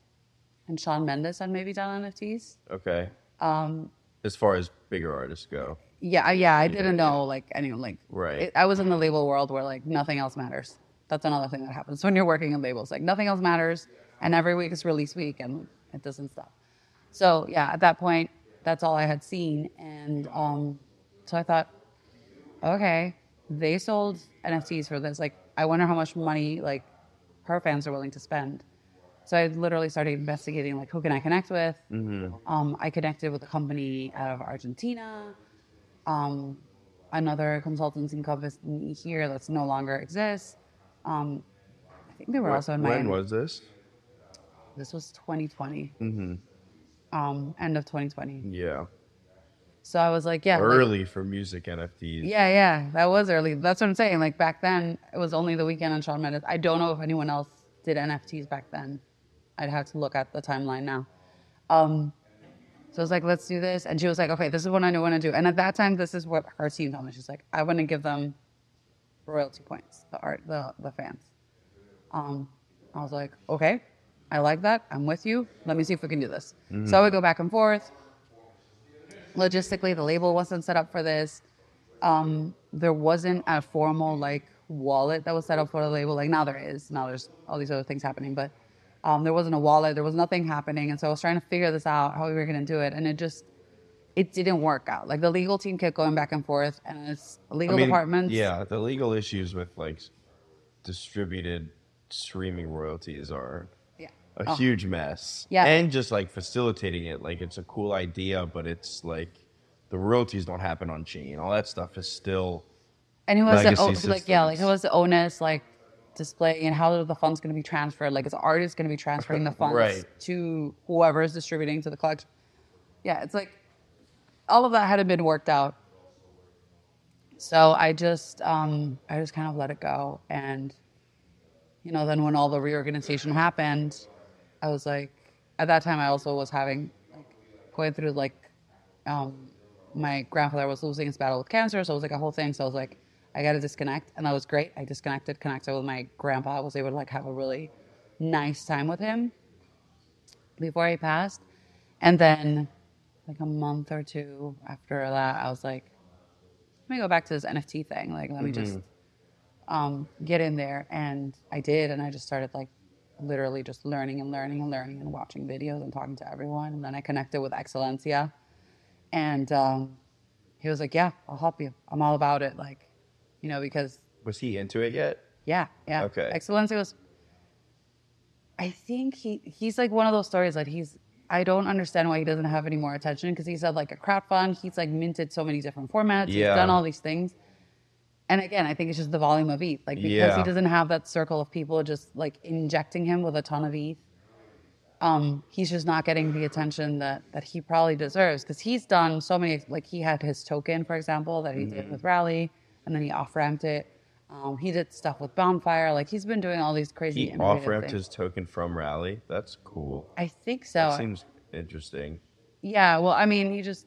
and Shawn Mendes had maybe done NFTs. Okay. Um, As far as bigger artists go, yeah, yeah, I didn't know like anyone like Right. It, I was in the label world where like nothing else matters. That's another thing that happens when you're working in labels. Like nothing else matters, and every week is release week, and it doesn't stop. So yeah, at that point, that's all I had seen, and um, so I thought, okay, they sold NFTs for this. Like, I wonder how much money like her fans are willing to spend. So I literally started investigating like who can I connect with. Um, I connected with a company out of Argentina, um, another consultancy company here that's no longer exists. Um, I think they were also in my when was this? This was 2020, Mm-hmm. um, end of 2020. Yeah. So I was like, yeah, like- Early for music NFTs. yeah, yeah, that was early. That's what I'm saying. Like back then, it was only the Weeknd and Shawn Mendes. I don't know if anyone else did NFTs back then. I'd have to look at the timeline now. Um, so I was like, let's do this. And she was like, okay, this is what I want to do. And at that time, this is what her team told me. She's like, I want to give them royalty points, the art, the, the fans. Um, I was like, okay, I like that. I'm with you. Let me see if we can do this. So I would go back and forth. logistically, the label wasn't set up for this. Um, there wasn't a formal like wallet that was set up for the label. Like now there is. Now there's all these other things happening, but um, there wasn't a wallet. There was nothing happening, and so I was trying to figure this out how we were going to do it, and it just it didn't work out. Like the legal team kept going back and forth, and it's legal I mean, departments. Yeah, the legal issues with like distributed streaming royalties are yeah. a Oh. huge mess. Yeah. And just like facilitating it, like it's a cool idea, but it's like the royalties don't happen on chain. All that stuff is still And who has the legacy o- like yeah, like who has the onus like display and how are the funds going to be transferred? Like is the artist going to be transferring the funds Right. to whoever is distributing to the collection? Yeah, it's like all of that hadn't been worked out. So I just um I just kind of let it go and you know then when all the reorganization happened, I was like at that time I also was having like going through like um, my grandfather was losing his battle with cancer, so it was like a whole thing. So I was like, I got to disconnect, and that was great. I disconnected, connected with my grandpa. I was able to like have a really nice time with him before he passed, and then like a month or two after that, I was like, let me go back to this NFT thing. Like, let me just um, get in there, and I did, and I just started like literally just learning and learning and learning and watching videos and talking to everyone, and then I connected with Xcelencia. and um, he was like, "Yeah, I'll help you. I'm all about it." Like, you know, because was he into it yet? yeah, yeah. Okay. Xcelencia was. I think he he's like one of those stories that he's. I don't understand why he doesn't have any more attention because he's had like a crowdfund. He's like minted so many different formats. Yeah. He's done all these things. And again, I think it's just the volume of ETH. Like because Yeah. he doesn't have that circle of people just like injecting him with a ton of ETH. Um, he's just not getting the attention that that he probably deserves because he's done so many. Like he had his token, for example, that he Mm-hmm. did with Rally, and then he off ramped it. Um, he did stuff with Bonfire. Like he's been doing all these crazy. He off ramped his token from Rally. That's cool. I think so. That seems interesting. yeah. Well, I mean, he just.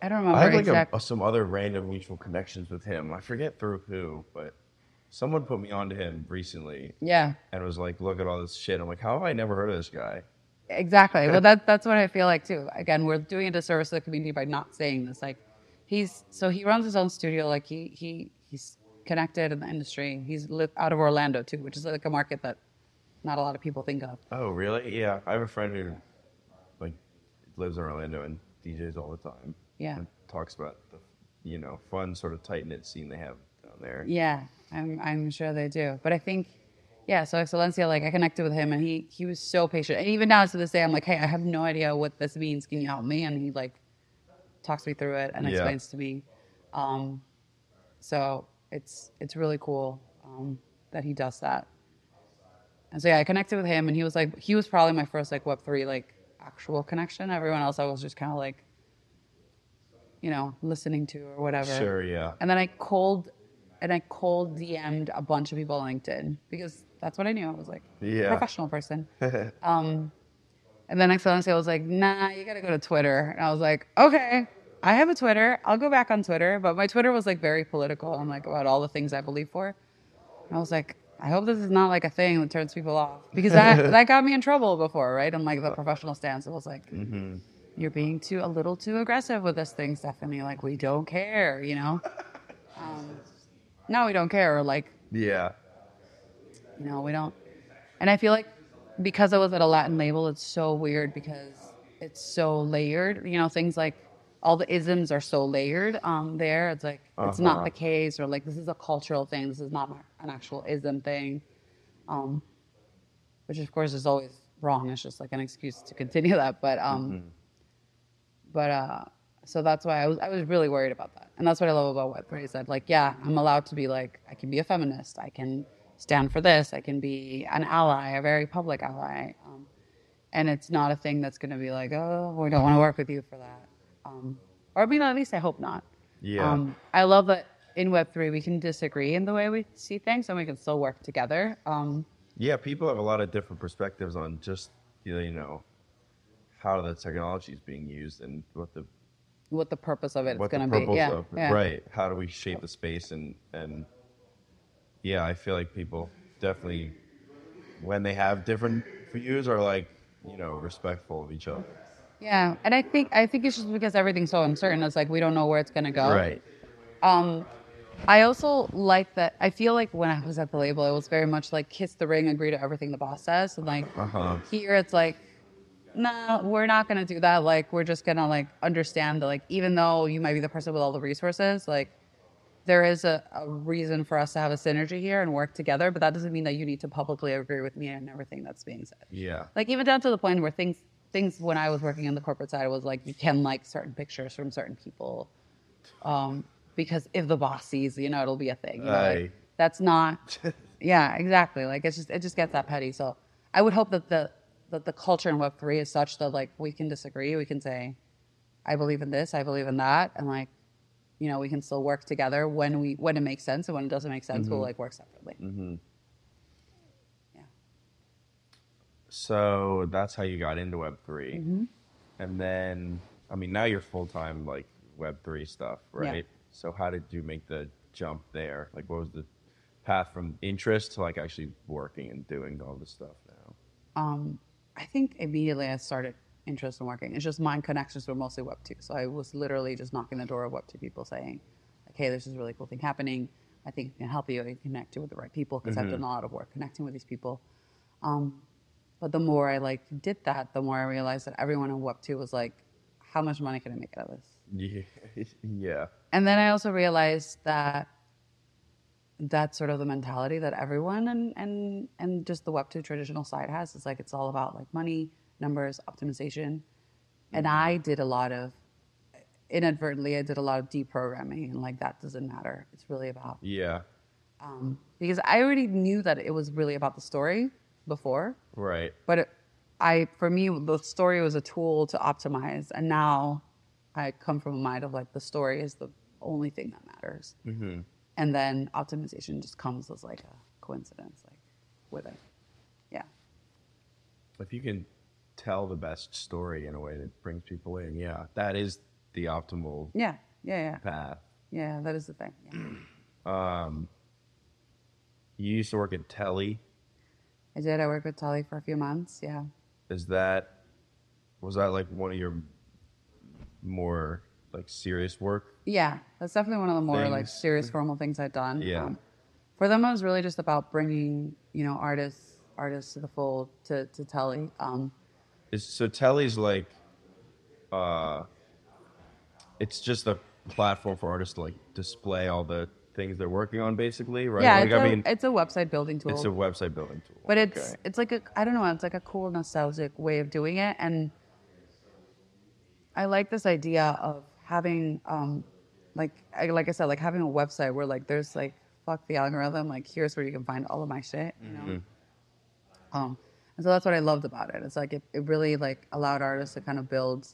I don't remember I had like exactly. a, some other random mutual connections with him. I forget through who, but someone put me onto him recently yeah. and was like, "Look at all this shit." I'm like, "How have I never heard of this guy?" Exactly. Well, that that's what I feel like too. Again, we're doing a disservice to the community by not saying this. Like, he's so he runs his own studio. Like he he he's connected in the industry. He's lived out of Orlando too, which is like a market that not a lot of people think of. Oh, really? Yeah, I have a friend who like lives in Orlando and DJs all the time. Yeah. and talks about the you know fun sort of tight knit scene they have down there. Yeah, I'm I'm sure they do. But I think, yeah. So Xcelencia, like I connected with him, and he he was so patient. And even now to this day, I'm like, hey, I have no idea what this means. Can you help me? And he like talks me through it and Yeah. explains to me. Um, so it's it's really cool um, that he does that. And so yeah, I connected with him, and he was like, he was probably my first like Web three like actual connection. Everyone else, I was just kind of like, you know, listening to or whatever. Sure, yeah. And then I cold and I cold DM'd a bunch of people on LinkedIn because that's what I knew. I was like Yeah. professional person. um, and then i was like, nah, you gotta go to Twitter. And I was like, okay, I have a Twitter. I'll go back on Twitter. But my Twitter was like very political and like about all the things I believe for. And I was like, I hope this is not like a thing that turns people off because that that got me in trouble before, right? And like the professional stance, it was like, you're being too a little too aggressive with this thing, Stephanie. Like we don't care, you know. Um, no, we don't care. Or like Yeah. you know, we don't. And I feel like because I was at a Latin label, it's so weird because it's so layered. You know, things like all the isms are so layered um, there. It's like it's not Uh-huh. the case, or like this is a cultural thing. This is not an actual ism thing, um, which of course is always wrong. It's just like an excuse to continue that. But um, but uh, so that's why I was I was really worried about that, and that's what I love about Web three. said. like yeah, I'm allowed to be like I can be a feminist. I can stand for this. I can be an ally, a very public ally. Um, and it's not a thing that's going to be like, oh, we don't want to work with you for that. Um, or I mean, at least I hope not. Yeah. Um, I love that in Web3 we can disagree in the way we see things and we can still work together. Um, Yeah, people have a lot of different perspectives on just you know how the technology is being used and what the what the purpose of it is what the going to be. Yeah, of yeah. right. How do we shape the space and and yeah, I feel like people definitely when they have different views are like you know respectful of each other. Yeah, and I think I think it's just because everything's so uncertain. It's like we don't know where it's gonna go. Right. Um, I also like that. I feel like when I was at the label, it was very much like kiss the ring, agree to everything the boss says, and like Uh huh. here it's like, no, we're not gonna do that. Like we're just gonna like understand that like even though you might be the person with all the resources, like there is a, a reason for us to have a synergy here and work together. But that doesn't mean that you need to publicly agree with me and everything that's being said Yeah. like even down to the point where things things when I was working on the corporate side was like you can like certain pictures from certain people, um, because if the boss sees, you know, it'll be a thing. You know, like, that's not. yeah, exactly. Like it's just it just gets that petty. So I would hope that the that the culture in Web three is such that like we can disagree, we can say, I believe in this, I believe in that, and like. You know, we can still work together when we when it makes sense, and when it doesn't make sense, we'll like work separately. Mm-hmm. Yeah. So that's how you got into Web 3 Mm-hmm. and then I mean now you're full time like Web three stuff, Yeah. right? So how did you make the jump there? Like, what was the path from interest to like actually working and doing all this stuff now? um, I think immediately I started interest in working. It's just my connections were mostly Web two, so I was literally just knocking the door of Web two people saying, like, "Hey, there's this really cool thing happening. I think it can help you. Can connect you with the right people because I've done a lot of work connecting with these people." Um, but the more I like did that, the more I realized that everyone in Web two was like, "How much money can I make out of this?" Yeah, yeah, And then I also realized that that's sort of the mentality that everyone and and and just the Web two traditional side has. It's like it's all about like money, numbers, optimization. And I did a lot of inadvertently, I did a lot of deprogramming, and like that doesn't matter. It's really about yeah, um, because I already knew that it was really about the story before, right. but it, I for me the story was a tool to optimize, and now I come from a mind of like the story is the only thing that matters, Mm-hmm. and then optimization just comes as like a coincidence, like with it. Yeah, If you can tell the best story in a way that brings people in, yeah, that is the optimal yeah, yeah, yeah, path. yeah. That is the thing. Yeah. Um, you used to work at Telly. I did. I worked with Telly for a few months. Yeah. Is that was that like one of your more like serious work? Yeah, that's definitely one of the more like serious formal things I've done. Um, Yeah. for them, it was really just about bringing you know artists artists to the fold to to Telly. Um, Is so Telly's like, uh, it's just a platform for artists to like display all the things they're working on, basically, right? yeah, like it's, I a, mean, it's a website building tool. it's a website building tool, but it's Okay. it's like a I don't know, it's like a cool nostalgic way of doing it, and I like this idea of having um, like I, like I said, like having a website where like there's like fuck the algorithm, like here's where you can find all of my shit, you know. Um, and so that's what I loved about it. It's like it, it really like allowed artists to kind of build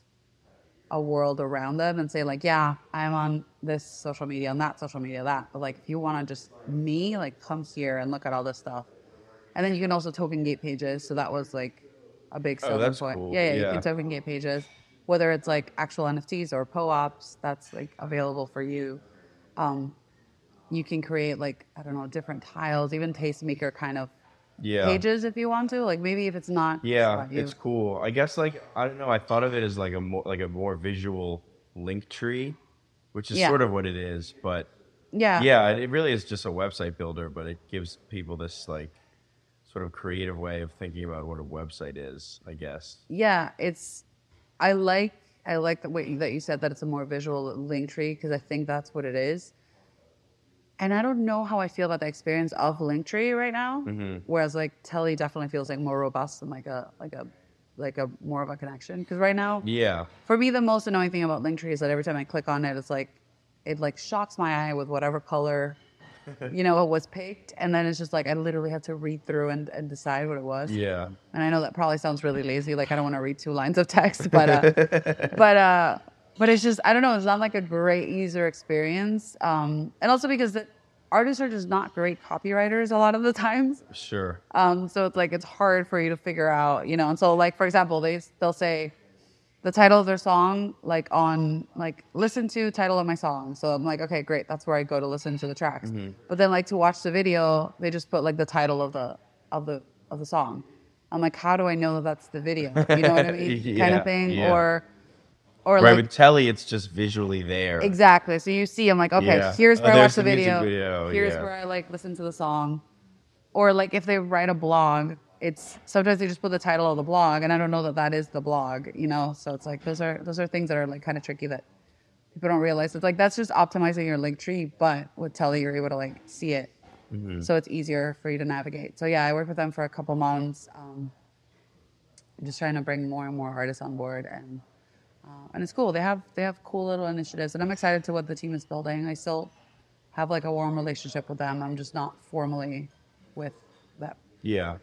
a world around them and say like, yeah, I'm on this social media, on that social media, that. But like, if you want to just me, like, come here and look at all this stuff. And then you can also token gate pages. So that was like a big Oh, selling that's point. cool. Yeah, yeah, you can token gate pages, whether it's like actual NFTs or POAPs. That's like available for you. Um, you can create like I don't know different tiles, even tastemaker kind of yeah, pages if you want to. Like maybe if it's not yeah, you. it's cool. I guess like I don't know. I thought of it as like a more like a more visual Linktree, which is Yeah. sort of what it is, but yeah, yeah, it really is just a website builder, but it gives people this like sort of creative way of thinking about what a website is, I guess. yeah. It's I like I like the way that you said that it's a more visual link tree because I think that's what it is. And I don't know how I feel about the experience of Linktree right now. Mm-hmm. Whereas like Telly definitely feels like more robust and like a like a like a more of a connection. Because right now, Yeah. for me, the most annoying thing about Linktree is that every time I click on it, it's like it like shocks my eye with whatever color, you know, it was picked, and then it's just like I literally have to read through and, and decide what it was. Yeah. And I know that probably sounds really lazy, like I don't want to read two lines of text, but uh, but uh, but it's just I don't know, it's not like a great user experience, um, and also because the artists are just not great copywriters a lot of the times. Sure. Um, so it's like it's hard for you to figure out, you know. And so like for example, they they'll say the title of their song like on like listen to title of my song. So I'm like, okay, great, that's where I go to listen to the tracks. But then like to watch the video, they just put like the title of the of the of the song. I'm like, how do I know that that's the video? You know what I mean? kind of thing. yeah. Or, or right like with telly, it's just visually there. exactly. So you see, I'm like, okay, Yeah. here's Oh, where I watch the the video. video, Here's yeah. where I like listen to the song. Or like if they write a blog, it's sometimes they just put the title of the blog, and I don't know that that is the blog. You know, so it's like those are those are things that are like kind of tricky that people don't realize. It's like that's just optimizing your Linktree, but with Telly, you're able to like see it, Mm-hmm. so it's easier for you to navigate. So yeah, I worked with them for a couple months, um, just trying to bring more and more artists on board, and uh, and it's cool. They have they have cool little initiatives, and I'm excited to what the team is building. I still have like a warm relationship with them. I'm just not formally with them. Yeah.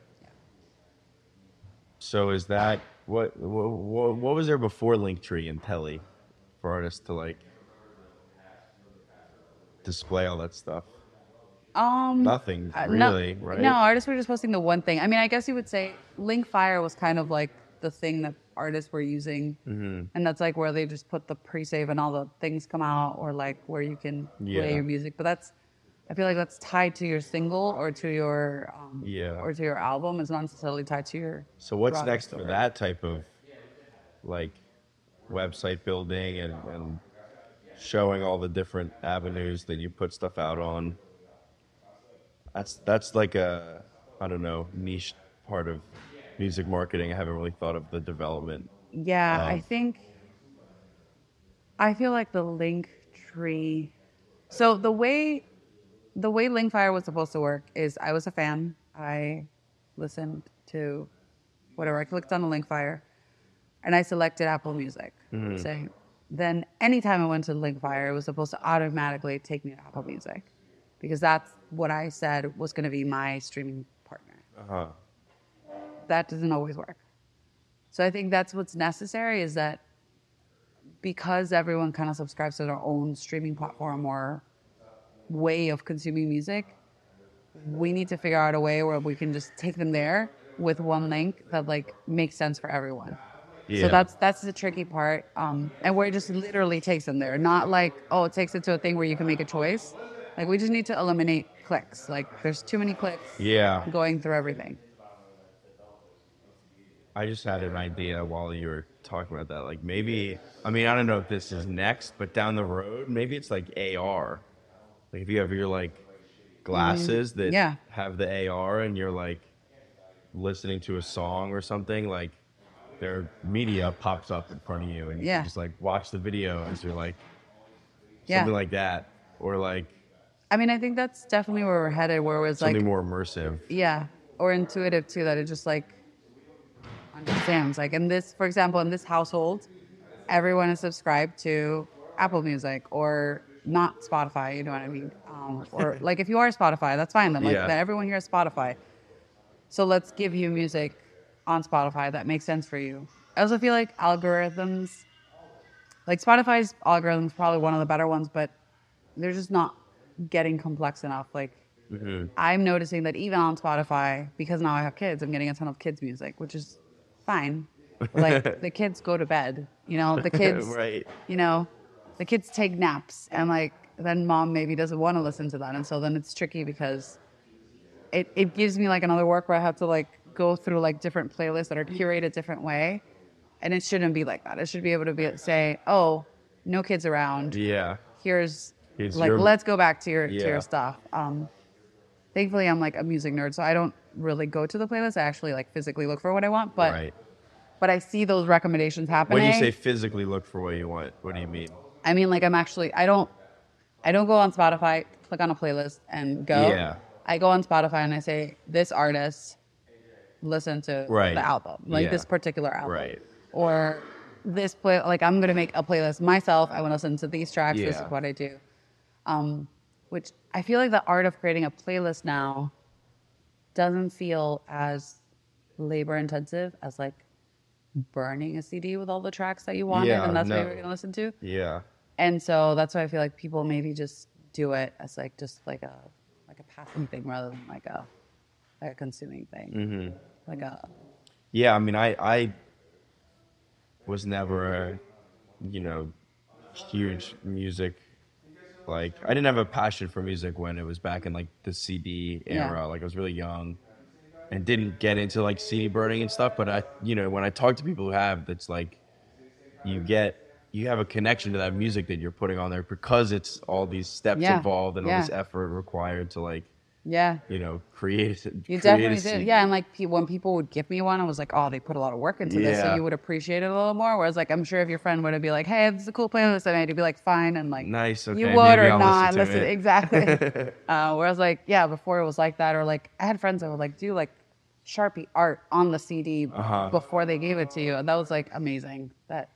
So is that what what, what was there before Linktree and Telly for artists to like display all that stuff? Um, Nothing Uh, no- really, right? No, artists were just posting the one thing. I mean, I guess you would say Linkfire was kind of like the thing that artists were using, Mm-hmm. and that's like where they just put the pre-save and all the things come out, or like where you can play your music. But that's, I feel like that's tied to your single or to your, um, Yeah. or to your album. It's not necessarily tied to your. So what's next or- for that type of like website building and, and showing all the different avenues that you put stuff out on? That's that's like a I don't know niche part of music marketing. I haven't really thought of the development. Yeah, I Um, think I feel like the link tree. So the way the way Linkfire was supposed to work is I was a fan. I listened to whatever. I clicked on the Linkfire and I selected Apple Music. Say, then anytime I went to Linkfire, it was supposed to automatically take me to Apple Music because that's what I said was going to be my streaming partner Uh-huh. That doesn't always work. So I think that's what's necessary is that because everyone kind of subscribes to their own streaming platform or way of consuming music, we need to figure out a way where we can just take them there with one link that like makes sense for everyone. Yeah. So that's that's the tricky part, um, and where it just literally takes them there, not like oh it takes it to a thing where you can make a choice. Like we just need to eliminate clicks. Like there's too many clicks yeah. going through everything. I just had an idea while you were talking about that. Like maybe, I mean, I don't know if this is next, but down the road, maybe it's like AR. Like if you have your like glasses that Mm-hmm. Yeah. have the AR and you're like listening to a song or something, like their media pops up in front of you and you Yeah. can just like watch the video as you're like Yeah. something like that. Or like I mean, I think that's definitely where we're headed, where it's something like, more immersive. yeah, or intuitive too, that it just like understands. Like in this, for example, in this household, everyone is subscribed to Apple Music or not Spotify. You know what I mean? Um, or like if you are Spotify, that's fine. Then like Yeah. everyone here is Spotify. So let's give you music on Spotify that makes sense for you. I also feel like algorithms, like Spotify's algorithm is probably one of the better ones, but they're just not getting complex enough. Like I'm noticing that even on Spotify, because now I have kids, I'm getting a ton of kids music, which is fine. Like the kids go to bed, you know, the kids, right. you know, the kids take naps, and like then mom maybe doesn't want to listen to that, and so then it's tricky because it it gives me like another work where I have to like go through like different playlists that are curated a different way, and it shouldn't be like that. It should be able to be say, oh, no kids around Yeah. here's Here's like your- let's go back to your to your stuff. Um, thankfully, I'm like a music nerd, so I don't really go to the playlist. I actually like physically look for what I want, but right. but I see those recommendations happening. When you say physically look for what you want, what do you mean? I mean, like I'm actually I don't I don't go on Spotify, click on a playlist, and go. Yeah. I go on Spotify and I say this artist, listen to Right. the album, like Yeah. this particular album, Right. Or this play, like I'm gonna make a playlist myself. I want to listen to these tracks. This is what I do. Um, which I feel like the art of creating a playlist now doesn't feel as labor intensive as like burning a CD with all the tracks that you wanted, Yeah, and that's what no. you're gonna listen to. Yeah. And so that's why I feel like people maybe just do it as like just like a like a passing thing rather than like a like a consuming thing. Mm-hmm. Like a Yeah, I mean, I I was never a, you know, huge music. Like, I didn't have a passion for music when it was back in like the CD Yeah. era. Like, I was really young, and didn't get into like CD burning and stuff. But I, you know, when I talk to people who have, it's like you get you have a connection to that music that you're putting on there because it's all these steps Yeah, involved and all this effort required to like Yeah. you know create. You create definitely did. Yeah. And like when people would give me one, I was like, oh, they put a lot of work into this. So Yeah. you would appreciate it a little more. Whereas like, I'm sure if your friend would have be like, hey, this is a cool playlist I made, you'd be like, fine. And like, Nice. Okay. you would maybe or I'll not listen. listen. to it. Exactly. uh, whereas like, yeah, before it was like that. Or like, I had friends that would like do like Sharpie art on the CD Uh-huh. before they gave it to you. And that was like amazing that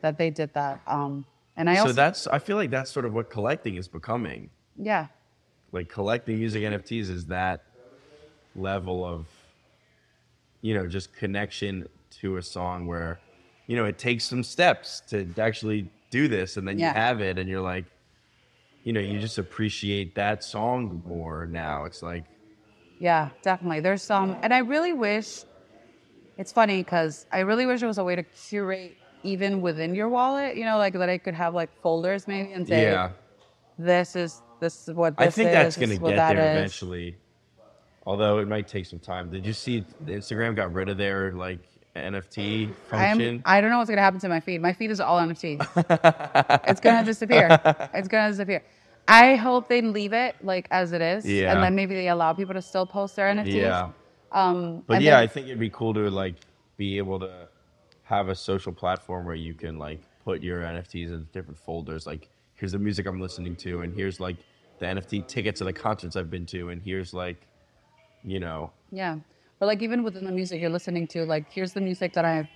that they did that. Um, and I also, so that's I feel like that's sort of what collecting is becoming. yeah, Like collecting music NFTs is that level of you know just connection to a song where you know it takes some steps to actually do this and then Yeah. you have it and you're like you know you just appreciate that song more now it's like Yeah, definitely. There's some, and I really wish. It's funny because I really wish there was a way to curate even within your wallet. You know, like that I could have like folders maybe and say, yeah "This is this is what this i think is. that's going to get that there is." eventually although it might take some time did you see instagram got rid of their like nft function I'm, I don't know what's gonna happen to my feed. My feed is all NFTs. it's gonna disappear. It's gonna disappear. I hope they leave it like as it is, Yeah. and then maybe they allow people to still post their NFTs. yeah Um, But yeah, then- I think it'd be cool to like be able to have a social platform where you can like put your NFTs in different folders. Like, here's the music I'm listening to, and here's like the NFT tickets to the concerts I've been to, and here's like, you know, Yeah. Or like even within the music you're listening to, like here's the music that I've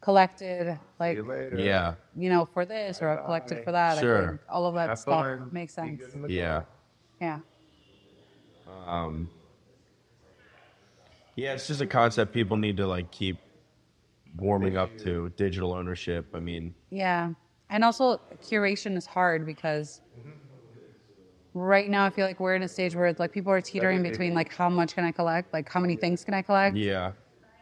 collected, like yeah, you know, for this or I've collected for that. I Sure. think all of that Have stuff fun. makes sense. good in the yeah, Yeah. um, yeah. It's just a concept people need to like keep warming up to digital ownership. I mean, Yeah. And also curation is hard because right now I feel like we're in a stage where like people are teetering between like how much can I collect, like how many things can I collect yeah,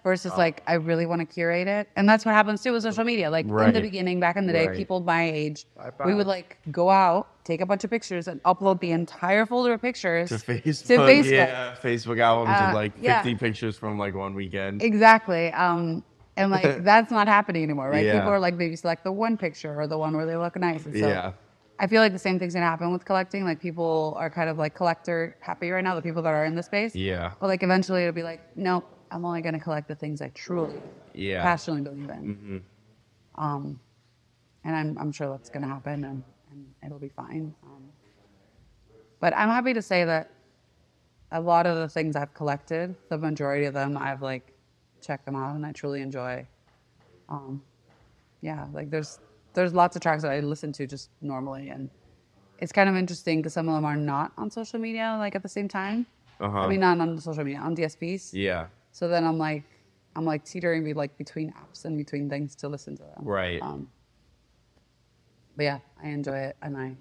versus like I really want to curate it. And that's what happens too with social media. Like in Right. the beginning, back in the day, Right. people my age, Bye-bye. we would like go out, take a bunch of pictures, and upload the entire folder of pictures to Facebook, To Facebook. yeah, Facebook albums Uh, of like 50 yeah. pictures from like one weekend. Exactly. Um, and like that's not happening anymore, right? Yeah. People are like maybe select the one picture or the one where they look nice. And so Yeah. I feel like the same thing's gonna happen with collecting. Like people are kind of like collector happy right now, the people that are in the space. Yeah. But like eventually it'll be like, nope, I'm only gonna collect the things I truly Yeah. passionately believe in. Mm-hmm. Um, and I'm I'm sure that's gonna happen and, and it'll be fine. Um, but I'm happy to say that a lot of the things I've collected, the majority of them I've like checked them out and I truly enjoy. Um, yeah, like there's there's lots of tracks that I listen to just normally and it's kind of interesting because some of them are not on social media like at the same time. Uh-huh. I mean, not on social media, on DSPs. Yeah. So then I'm like, I'm like teetering be like between apps and between things to listen to them. Right. Um, but yeah, I enjoy it and I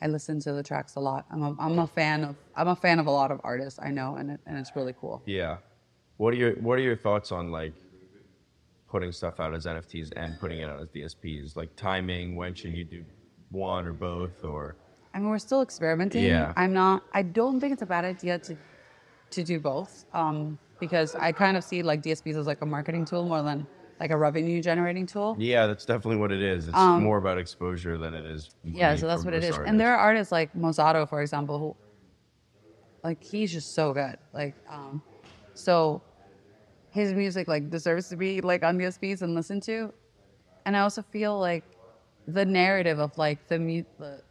I listen to the tracks a lot. I'm a, I'm a fan of I'm a fan of a lot of artists I know and it, and it's really cool. Yeah. What are your What are your thoughts on like putting stuff out as NFTs and putting it out as DSPs? Like timing. When should you do one or both? Or I mean, we're still experimenting. Yeah. I'm not. I don't think it's a bad idea to to do both, um, because I kind of see like DSPs as like a marketing tool more than like a revenue generating tool. yeah, that's definitely what it is. It's Um, more about exposure than it is. Yeah, so that's what it is. artists. And there are artists like Mozato, for example, who like he's just so good. Like, um, so his music like deserves to be like on DSPs and listened to. And I also feel like the narrative of like the mu- the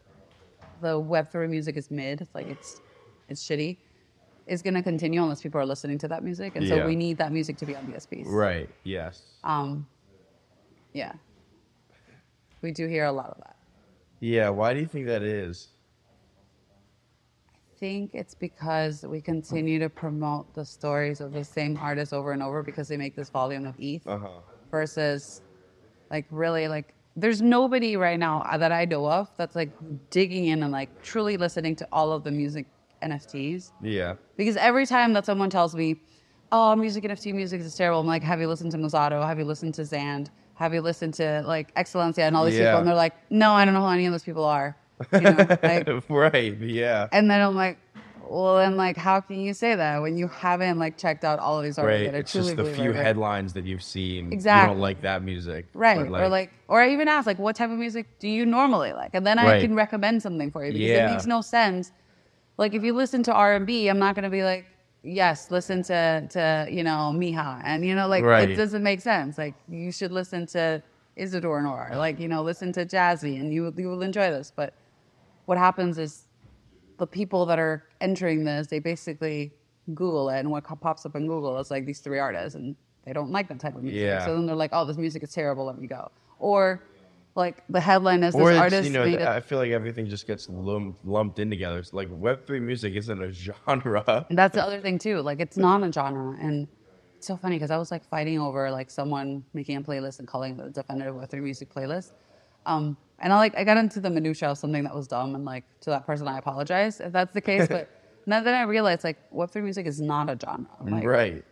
the web three music is mid, it's like it's it's shitty, is gonna continue unless people are listening to that music. And Yeah. so we need that music to be on DSPs. Right. Yes. Um, yeah. We do hear a lot of that. Yeah. Why do you think that is? Think it's because we continue to promote the stories of the same artists over and over because they make this volume of ETH Uh huh. versus like really like there's nobody right now that I know of that's like digging in and like truly listening to all of the music NFTs Yeah. because every time that someone tells me, "Oh, music NFT music is terrible," I'm like, "Have you listened to Mozato? Have you listened to Zand? Have you listened to like Xcelencia and all these Yeah. people?" And they're like, "No, I don't know who any of those people are." You know, like, right. Yeah. and then I'm like, well, then like, how can you say that when you haven't like checked out all of these artists Right. that are It's truly just the few right? headlines that you've seen. You Exactly. don't like that music. Right. but, or like, or I even ask, like, what type of music do you normally like? And then I Right. can recommend something for you because Yeah. it makes no sense. Like, if you listen to R and B, I'm not going to be like, yes, listen to, to, you know, Miha. And, you know, like, Right. it doesn't make sense. Like, you should listen to Isidore Nor, like, you know, listen to Jazzy and you, you will enjoy this. But what happens is the people that are entering this, they basically Google it, and what pops up in Google is like these three artists, and they don't like that type of music. Yeah. So then they're like, "Oh, this music is terrible. Let me go." Or like the headline is or this artist you know, it. I feel like everything just gets lumped, lumped in together. It's like Web three music isn't a genre. And that's the other thing too. Like it's not a genre, and it's so funny because I was like fighting over like someone making a playlist and calling it the definitive Web three music playlist. Um, and I like I got into the minutia of something that was dumb, and like to that person I apologize if that's the case. But now that I realized like Web three music is not a genre. Like, right.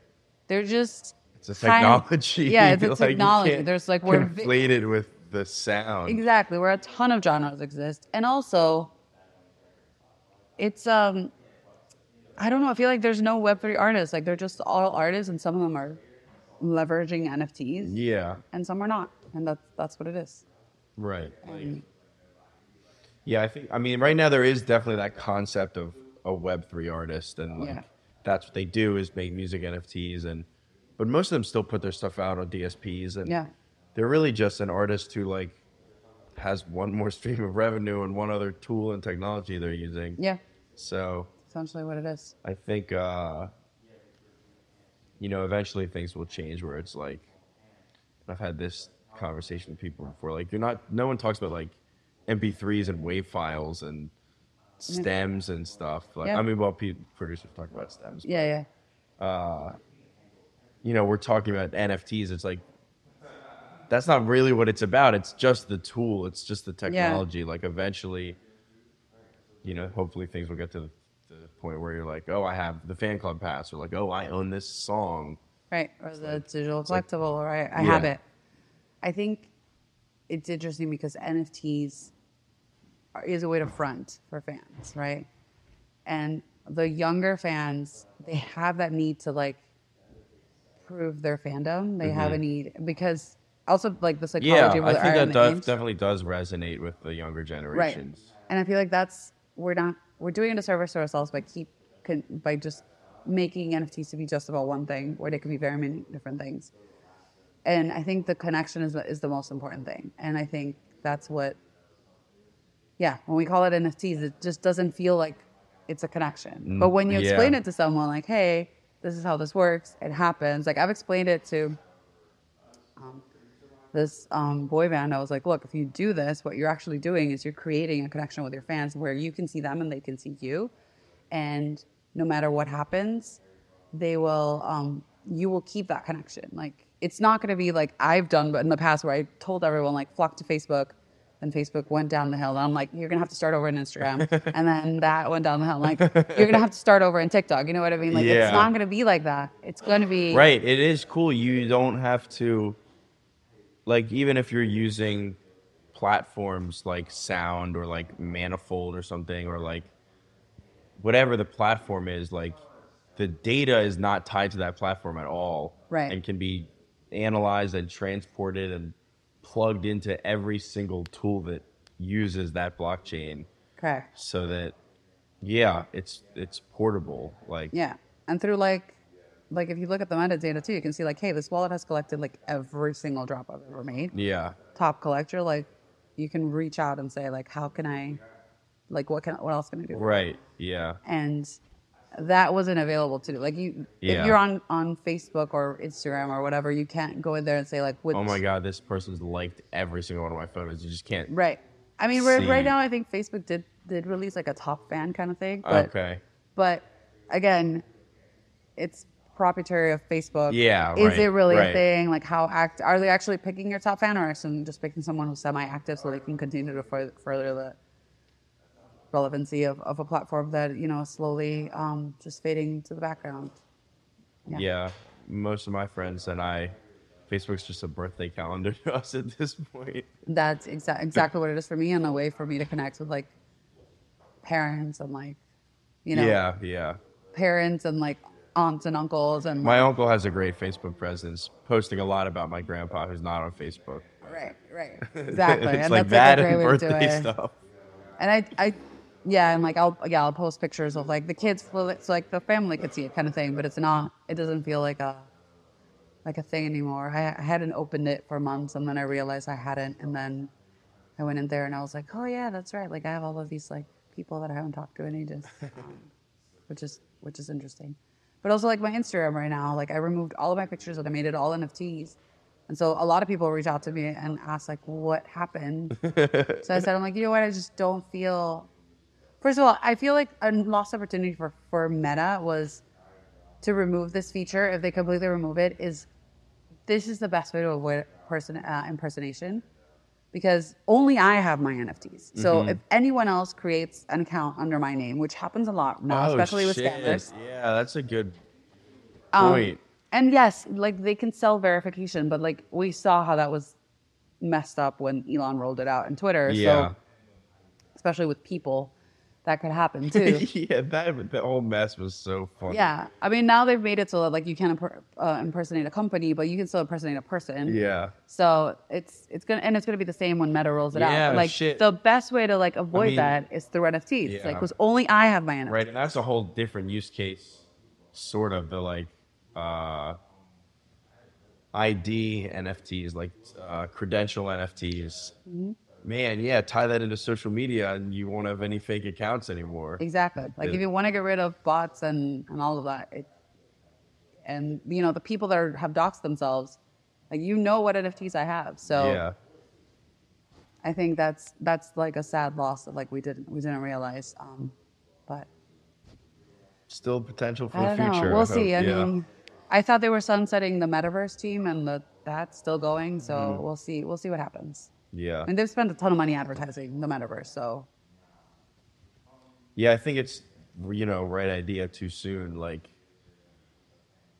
They're just It's a kind of- technology. yeah, it's a like, technology. There's like we're vi- with the sound. Exactly, where a ton of genres exist, and also, it's um, I don't know. I feel like there's no Web three artists. Like they're just all artists, and some of them are leveraging NFTs, Yeah. and some are not, and that's that's what it is. Right. Like, And yeah, I think. I mean, right now there is definitely that concept of a Web three artist, and like Yeah. that's what they do is make music NFTs, and but most of them still put their stuff out on DSPs, and Yeah. they're really just an artist who like has one more stream of revenue and one other tool and technology they're using. yeah, So essentially what it is. I think uh, you know eventually things will change where it's like I've had this conversation with people before. Like you're not no one talks about like MP3s and WAV files and mm-hmm. stems and stuff. Like Yeah. I mean, well, producers talk about stems. Yeah, yeah, uh, You know, we're talking about NFTs. It's like that's not really what it's about. It's just the tool. It's just the technology. Yeah. Like eventually, you know, hopefully things will get to the, the point where you're like, oh, I have the fan club pass, or like, oh, I own this song. right. Or the digital like- collectible, or I, I have it. I think it's interesting because NFTs are, is a way to front for fans, right? And the younger fans, they have that need to like prove their fandom. They have a need because also like the psychology Mm-hmm. Yeah, of I think that does, definitely does resonate with the younger generations. right. And I feel like that's we're not we're doing a disservice to ourselves by keep by just making NFTs to be just about one thing, where they can be very many different things. And I think the connection is is the most important thing. And I think that's what, yeah, when we call it NFTs, it just doesn't feel like it's a connection. But when you yeah. explain it to someone, like, hey, this is how this works, it happens. Like I've explained it to um, this um, boy band. I was like, look, if you do this, what you're actually doing is you're creating a connection with your fans where you can see them and they can see you, and no matter what happens, they will um, you will keep that connection. Like it's not going to be like I've done, but in the past where I told everyone like flock to Facebook. and Facebook went down the hill. And I'm like, you're gonna have to start over on Instagram, and then that went down the hill. Like, you're gonna have to start over in TikTok. You know what I mean? Like, Yeah. it's not gonna be like that. It's gonna be Right. It is cool. You don't have to, like, even if you're using platforms like Sound or like Manifold or something, or like whatever the platform is, like, the data is not tied to that platform at all. Right. And can be analyzed and transported and plugged into every single tool that uses that blockchain correct. so that yeah it's it's portable like Yeah, and through like, like if you look at the metadata too, you can see like, hey, this wallet has collected like every single drop I've ever made. yeah Top collector, like, you can reach out and say like, how can I, like, what can what else can I do? right yeah And that wasn't available to do. Like you, Yeah. if you're on on Facebook or Instagram or whatever, you can't go in there and say like, oh my god this person's liked every single one of my photos you just can't right. I mean, right, right now, I think Facebook did did release like a top fan kind of thing, but okay But again, it's proprietary of Facebook. Yeah, Is right, it really a thing? Like, how act are they actually picking your top fan, or are some just picking someone who's semi-active so they can continue to further, further the relevancy of, of a platform that you know is slowly um, just fading to the background? yeah. Yeah. most of my friends and i facebook's just a birthday calendar to us at this point That's exa- exactly what it is for me, and a way for me to connect with like parents and like you know, yeah, yeah. parents and like aunts and uncles and My uncle has a great Facebook presence, posting a lot about my grandpa who's not on Facebook. right, right, exactly. it's and like that's that like a and great way to do birthday it. stuff. And I, I, yeah, and like I'll, yeah, I'll post pictures of like the kids, so like the family could see it, kind of thing. But it's not. It doesn't feel like a, like a thing anymore. I, I hadn't opened it for months, and then I realized I hadn't, and then I went in there and I was like, oh yeah, that's right. Like I have all of these like people that I haven't talked to in ages, um, which is which is interesting. But also like my Instagram right now, like I removed all of my pictures and I made it all NFTs. And so a lot of people reach out to me and ask like, what happened? so I said, I'm like, you know what? I just don't feel. First of all, I feel like a lost opportunity for for Meta was to remove this feature. If they completely remove it, is this is the best way to avoid person uh, impersonation because only I have my NFTs. So Mm-hmm. if anyone else creates an account under my name, which happens a lot now, Oh, especially with scammers, Yeah, that's a good um, point. and yes, like they can sell verification, but like we saw how that was messed up when Elon rolled it out in Twitter. yeah. So especially with people, that could happen too. yeah, that the whole mess was so funny. yeah, I mean now they've made it so that like you can't imper- uh, impersonate a company, but you can still impersonate a person. Yeah. So it's it's gonna and it's gonna be the same when Meta rolls it Yeah, out. Like shit. the best way to like avoid mean, that is through NFTs. yeah. Like, because only I have my NFT. Right, and that's a whole different use case, sort of the like uh, ID NFTs, like uh, credential NFTs. Mm-hmm. Man, yeah, tie that into social media, and you won't have any fake accounts anymore. Exactly. Like Yeah. if you want to get rid of bots and and all of that, it, and you know the people that are, have doxed themselves, like you know what NFTs I have. So Yeah, I think that's that's like a sad loss that like we didn't we didn't realize. Um, but still potential for the future. know. We'll see. I yeah. mean, I thought they were sunsetting the metaverse team, and the that's still going. So Mm-hmm. we'll see. We'll see what happens. Yeah, mean, they've spent a ton of money advertising the metaverse. So yeah. I think it's you know right idea too soon. Like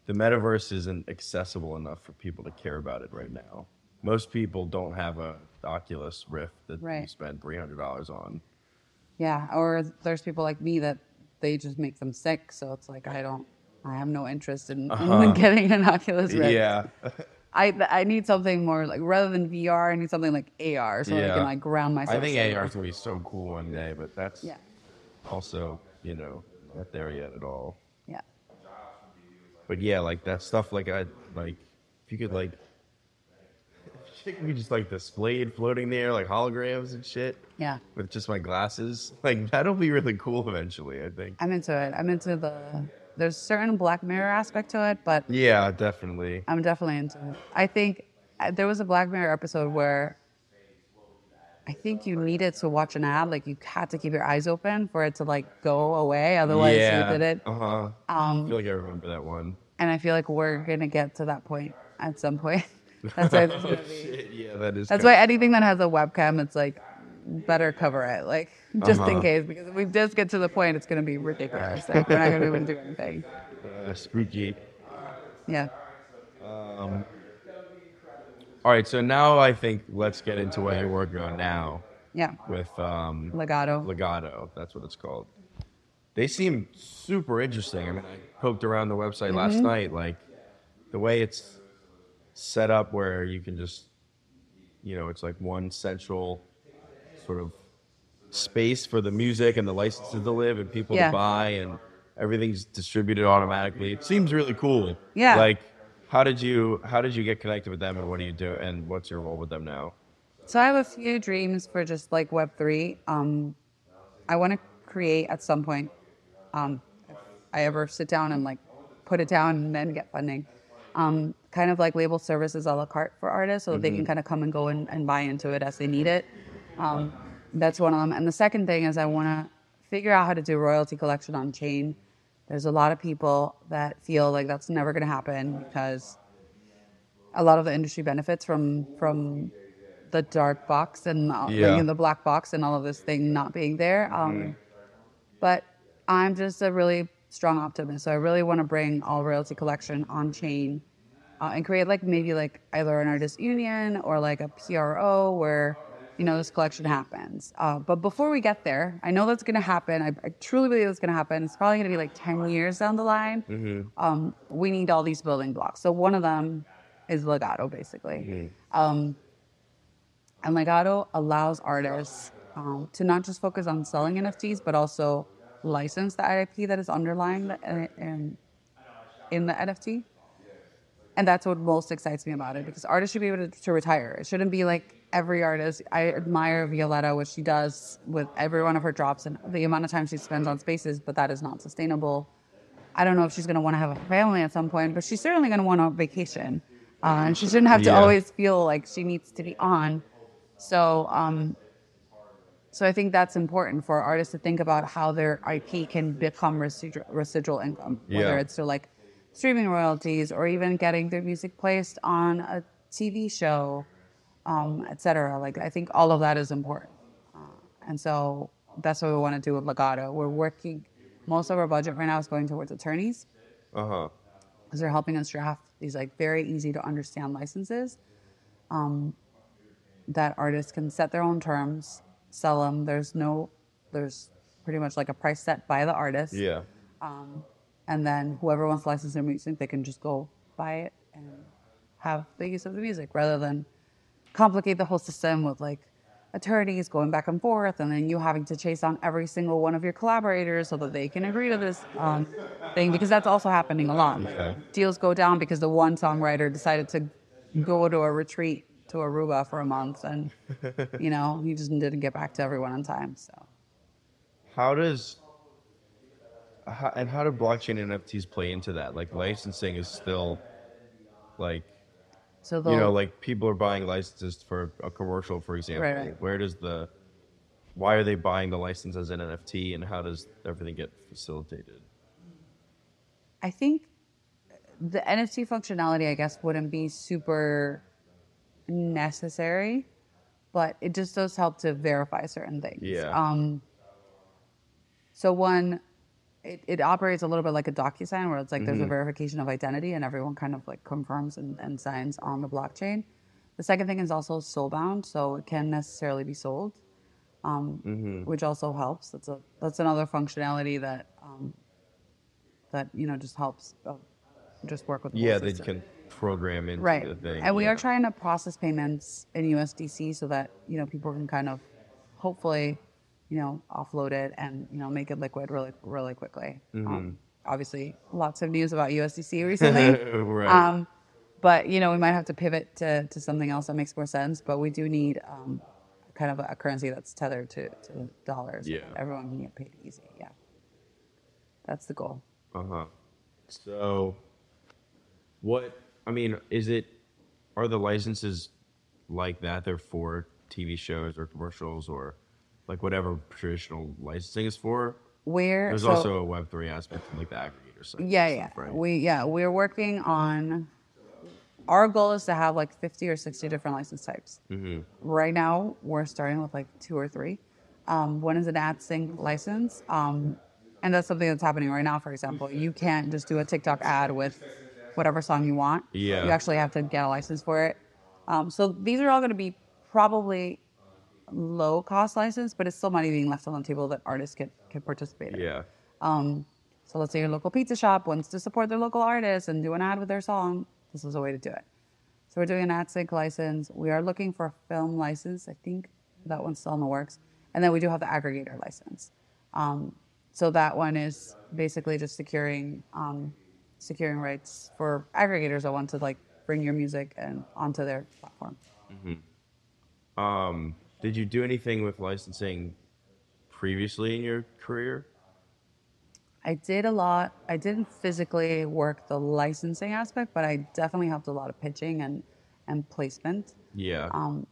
the metaverse isn't accessible enough for people to care about it right now. Most people don't have a Oculus Rift that you spend three hundred dollars on. yeah, or there's people like me that they just make them sick. So it's like I don't. I have no interest in, in getting an Oculus Rift. Uh-huh. Yeah, I I need something more like rather than VR, I need something like AR so I can like ground myself. I think somewhere. AR is gonna be so cool one day, but that's Yeah, also you know not there yet at all. yeah, But yeah, like that stuff. Like I like if you could like. Be just like displayed floating there, like holograms and shit. yeah. with just my glasses. Like that'll be really cool eventually, I think. I'm into it. I'm into the. There's certain Black Mirror aspect to it, but Yeah, definitely. I'm definitely into it. I think uh, there was a Black Mirror episode where I think you needed to watch an ad, like you had to keep your eyes open for it to like go away, otherwise yeah. you did it. Uh huh. I Um, feel like I remember that one. and I feel like we're gonna get to that point at some point. That's why there's gonna be. Shit, yeah, that is. That's why anything that has a webcam, it's like better cover it, like just in Uh-huh. case, because if we just get to the point, it's gonna be ridiculous. Like, we're not be able to do anything. uh, spooky. Yeah. All right, so now I think let's get into what you're working on now Yeah. with um, Legato. Legato. That's what it's called. They seem super interesting. I mean, I poked around the website last Mm-hmm. night. Like the way it's set up, where you can just, you know, it's like one central sort of space for the music and the licenses to live and people Yeah. to buy, and everything's distributed automatically. It seems really cool. Yeah. Like, how did you how did you get connected with them, and what do you do, and what's your role with them now? So I have a few dreams for just like Web three. Um, I want to create at some point. Um, if I ever sit down and like put it down and then get funding. Um, kind of like label services a la carte for artists, so that they can kind of come and go and, and buy into it as they need it. Um, that's one of them. And the second thing is I want to figure out how to do royalty collection on chain. There's a lot of people that feel like that's never going to happen because a lot of the industry benefits from from the dark box and uh, Yeah. the black box and all of this thing not being there. Um, But I'm just a really strong optimist, so I really want to bring all royalty collection on chain uh, and create like maybe like either an artist union or like a PRO where you know, this collection happens. Uh, but before we get there, I know that's going to happen. I, I truly believe it's going to happen. It's probably going to be like 10 years down the line. Um, we need all these building blocks. So one of them is Legato, basically. Um, and Legato allows artists um, to not just focus on selling NFTs, but also license the IP that is underlying the, uh, in, in the NFT. And that's what most excites me about it because artists should be able to, to retire. It shouldn't be like every artist. I admire Violetta, what she does with every one of her drops and the amount of time she spends on spaces, but that is not sustainable. I don't know if she's going to want to have a family at some point, but she's certainly going to want a vacation. Uh, and she shouldn't have to Yeah. always feel like she needs to be on. So, um, so I think that's important for artists to think about how their IP can become residual, residual income, whether Yeah. it's through like streaming royalties or even getting their music placed on a TV show, um, et cetera. Like I think all of that is important, uh, and so that's what we want to do with Legato. We're working. Most of our budget right now is going towards attorneys Uh huh. because they're helping us draft these like very easy to understand licenses um, that artists can set their own terms, sell them. There's no, there's pretty much like a price set by the artist. Yeah. And then whoever wants to license their music, they can just go buy it and have the use of the music rather than complicate the whole system with like attorneys going back and forth and then you having to chase on every single one of your collaborators so that they can agree to this um, thing because that's also happening a lot. Okay. Deals go down because the one songwriter decided to go to a retreat to Aruba for a month and you know he just didn't get back to everyone on time. So How does how, and how do blockchain NFTs play into that? Like licensing is still like so you know like people are buying licenses for a commercial, for example. Right, right. Where does the why are they buying the license as an NFT, and how does everything get facilitated? I think the NFT functionality, I guess, wouldn't be super necessary, but it just does help to verify certain things. Yeah. Um, so one, it, it operates a little bit like a DocuSign where it's like there's a verification of identity and everyone kind of like confirms and, and signs on the blockchain. The second thing is also soulbound, so it can necessarily be sold, um, which also helps. That's a that's another functionality that um, that you know just helps uh, just work with the Yeah, they can program into right the thing. and we yeah. are trying to process payments in usdc so that you know people can kind of hopefully you know offload it and you know make it liquid really really quickly Mm-hmm. um, obviously lots of news about usdc recently right. um, but you know we might have to pivot to, to something else that makes more sense but we do need um, kind of a currency that's tethered to, to dollars Yeah. everyone can get paid easy yeah that's the goal Uh huh. So, what? I mean, is it? Are the licenses like that? They're for TV shows or commercials or like whatever traditional licensing is for. where There's so- also a Web three aspect like the aggregator side. Yeah, yeah. Right. We yeah, we're working on our goal is to have like 50 or 60 different license types. Mm-hmm. Right now, we're starting with like two or three. Um, one is an ad sync license. Um, and that's something that's happening right now, for example. You can't just do a TikTok ad with whatever song you want. Yeah. You actually have to get a license for it. Um, so these are all going to be probably low cost license, but it's still money being left on the table that artists can, can participate in. Yeah. Um, so let's say your local pizza shop wants to support their local artist and do an ad with their song. This is a way to do it. So we're doing an ad sync license. We are looking for a film license. I think that one's still in the works. And then we do have the aggregator license. Um, so that one is basically just securing um, securing rights for aggregators that want to like bring your music and onto their platform. Um, did you do anything with licensing previously in your career? I did a lot. I didn't physically work the licensing aspect, but I definitely helped a lot of pitching and and placement. Yeah. Um,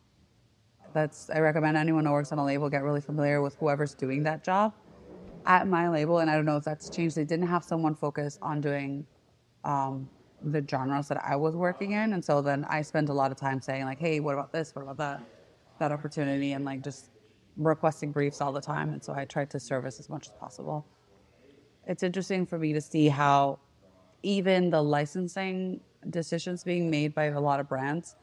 that's I recommend anyone who works on a label get really familiar with whoever's doing that job. At my label, and I don't know if that's changed. They didn't have someone focus on doing um, the genres that I was working in, and so then I spent a lot of time saying like, "Hey, what about this? What about that? That opportunity?" and like just requesting briefs all the time. And so I tried to service as much as possible. It's interesting for me to see how even the licensing decisions being made by a lot of brands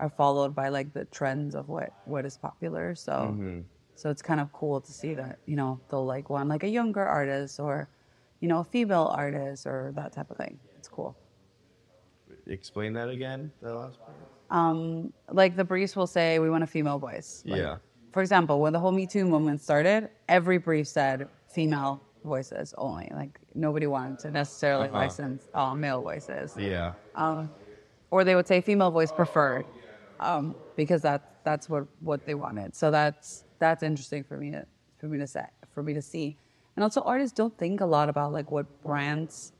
are followed by like the trends of what what is popular. So Mm-hmm. so it's kind of cool to see that you know they'll like one like a younger artist or you know a female artist or that type of thing. It's cool. Explain that again. The last part. Um, like the briefs will say we want a female voice. Like, Yeah. For example, when the whole Me Too movement started, every brief said female voices only. Like nobody wanted to necessarily Uh-huh. license uh, male voices. Yeah. um, or they would say female voice preferred, um, because that that's what what they wanted. So that's that's interesting for me to for me to say for me to see, and also artists don't think a lot about like what brands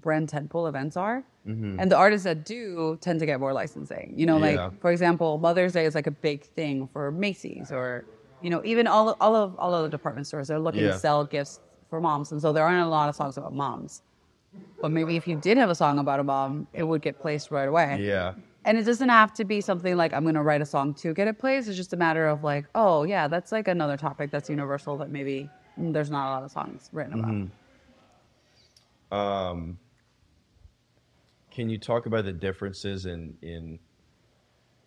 brand tentpole events are, and the artists that do tend to get more licensing. You know, Mm-hmm. Yeah. like for example, Mother's Day is like a big thing for Macy's or you know even all all of all of the department stores they're looking Yeah. to sell gifts for moms, and so there aren't a lot of songs about moms. But maybe if you did have a song about a mom, it would get placed right away. Yeah. And it doesn't have to be something like I'm going to write a song to get it placed. It's just a matter of like, oh yeah, that's like another topic that's universal that maybe mm, there's not a lot of songs written about. Um, can you talk about the differences in in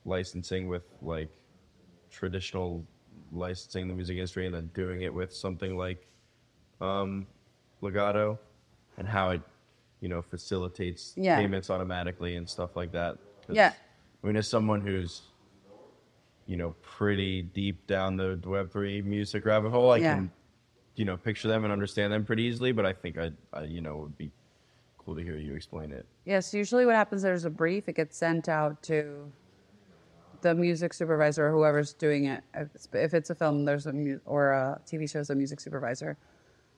licensing with like traditional licensing in the music industry and then doing it with something like um, Legato and how it you know facilitates Yeah. payments automatically and stuff like that Yeah. I mean, as someone who's you know pretty deep down the Web three music rabbit hole, I Yeah. can you know picture them and understand them pretty easily. But I think I, I you know would be cool to hear you explain it. Yes, usually what happens there's a brief. It gets sent out to the music supervisor or whoever's doing it. If it's, a film, there's a mu- or a TV show, there's a music supervisor.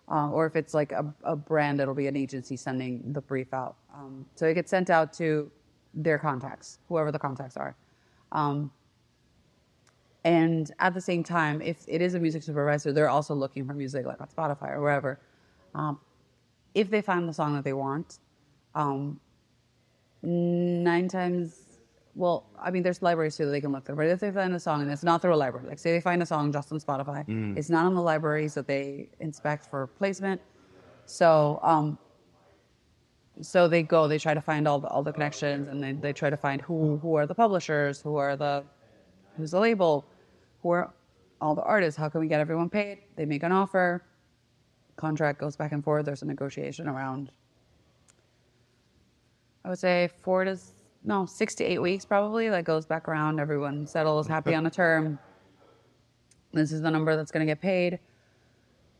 Uh, or if it's like a, a brand, it'll be an agency sending the brief out. Um, so it gets sent out to their contacts, whoever the contacts are. Um, and at the same time, if it is a music supervisor, they're also looking for music like on Spotify or wherever. Um, if they find the song that they want, um, nine times, well, I mean, there's libraries too that they can look through. But if they find a song and it's not through a library, like say they find a song just on Spotify, it's not on the libraries that they inspect for placement. So, um, so they go, they try to find all the all the connections, and they, they try to find who who are the publishers, who are the who's the label, who are all the artists. How can we get everyone paid? They make an offer. Contract goes back and forth. There's a negotiation around. I would say four to no six to eight weeks probably. That goes back around. Everyone settles, happy on a term. This is the number that's going to get paid.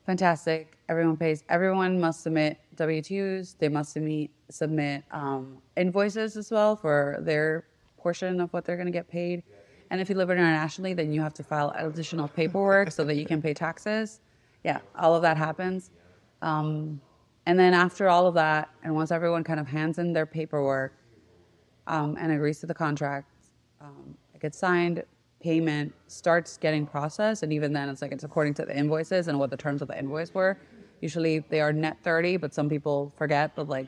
Fantastic. Everyone pays. Everyone must submit W-2s. They must submit submit um, invoices as well for their portion of what they're going to get paid. And if you live internationally, then you have to file additional paperwork so that you can pay taxes. Yeah, all of that happens. Um, and then after all of that, and once everyone kind of hands in their paperwork um, and agrees to the contract, um, it gets signed, payment starts getting processed, and even then, it's like it's according to the invoices and what the terms of the invoice were. Usually, they are net thirty, but some people forget that like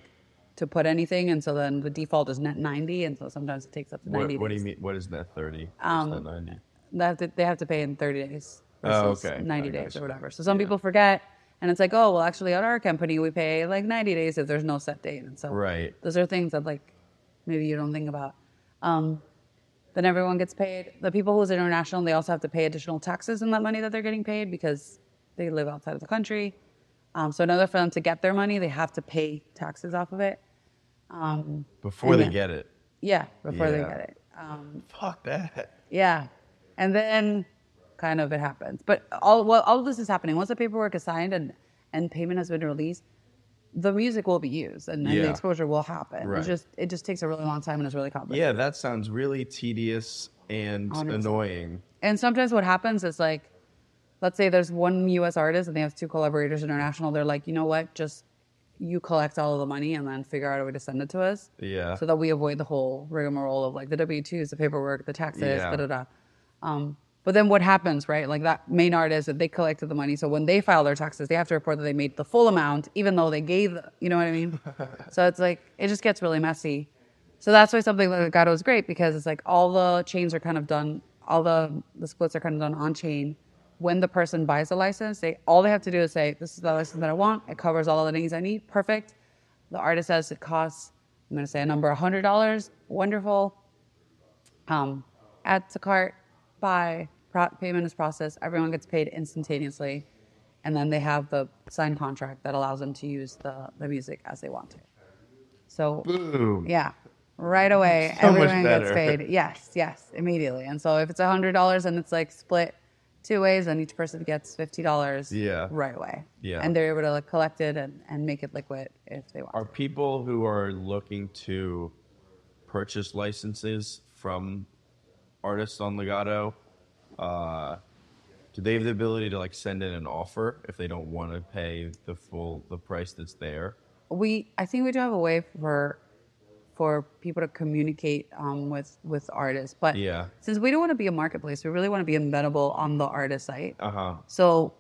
to put anything, and so then the default is net ninety, and so sometimes it takes up to ninety. what do days. you mean? What is that thirty? Um, that ninety? They have to, they have to pay in 30 days Oh, okay. 90 I days or whatever. So some people forget, and it's like, oh, well, actually, at our company, we pay like 90 days if there's no set date. And so Right. those are things that like maybe you don't think about. Um, then everyone gets paid. The people who's international, they also have to pay additional taxes on that money that they're getting paid because they live outside of the country. Um, so in order for them to get their money, they have to pay taxes off of it. Um, Before they then- get it. yeah, before they get it. Um, Fuck that. yeah. And then kind of it happens. But all well, all of this is happening. Once the paperwork is signed and, and payment has been released, the music will be used and, and the exposure will happen. Right. It's just it just takes a really long time and it's really complicated. Yeah, that sounds really tedious and annoying. And sometimes what happens is like, let's say there's one US artist and they have two collaborators international, they're like, you know what, just you collect all of the money and then figure out a way to send it to us. Yeah. so that we avoid the whole rigmarole of like the W twos, the paperwork, the taxes, Yeah. da da da. Um, but then what happens, right? Like that main artist that they collected the money, so when they file their taxes, they have to report that they made the full amount, even though they gave, you know what I mean? so it's like it just gets really messy. So that's why something like Gato is great because it's like all the chains are kind of done, all the the splits are kind of done on chain. When the person buys the license, they all they have to do is say, "This is the license that I want. It covers all of the things I need. Perfect." The artist says it costs, I'm going to say a number, hundred dollars. Wonderful. Um, add to cart, buy, pro- payment is processed, everyone gets paid instantaneously, and then they have the signed contract that allows them to use the, the music as they want to. So Boom. yeah, right away, So everyone gets paid. Yes, yes, immediately. And so if it's a hundred dollars and it's like split two ways, and each person gets fifty dollars. Yeah. right away. Yeah. and they're able to like, collect it and, and make it liquid if they want. Are people who are looking to purchase licenses from artists on Legato, uh, do they have the ability to like send in an offer if they don't want to pay the full the price that's there? we I think we do have a way for for people to communicate um, with with artists, but Yeah. since we don't want to be a marketplace, we really want to be embeddable on the artist site. Uh huh. So,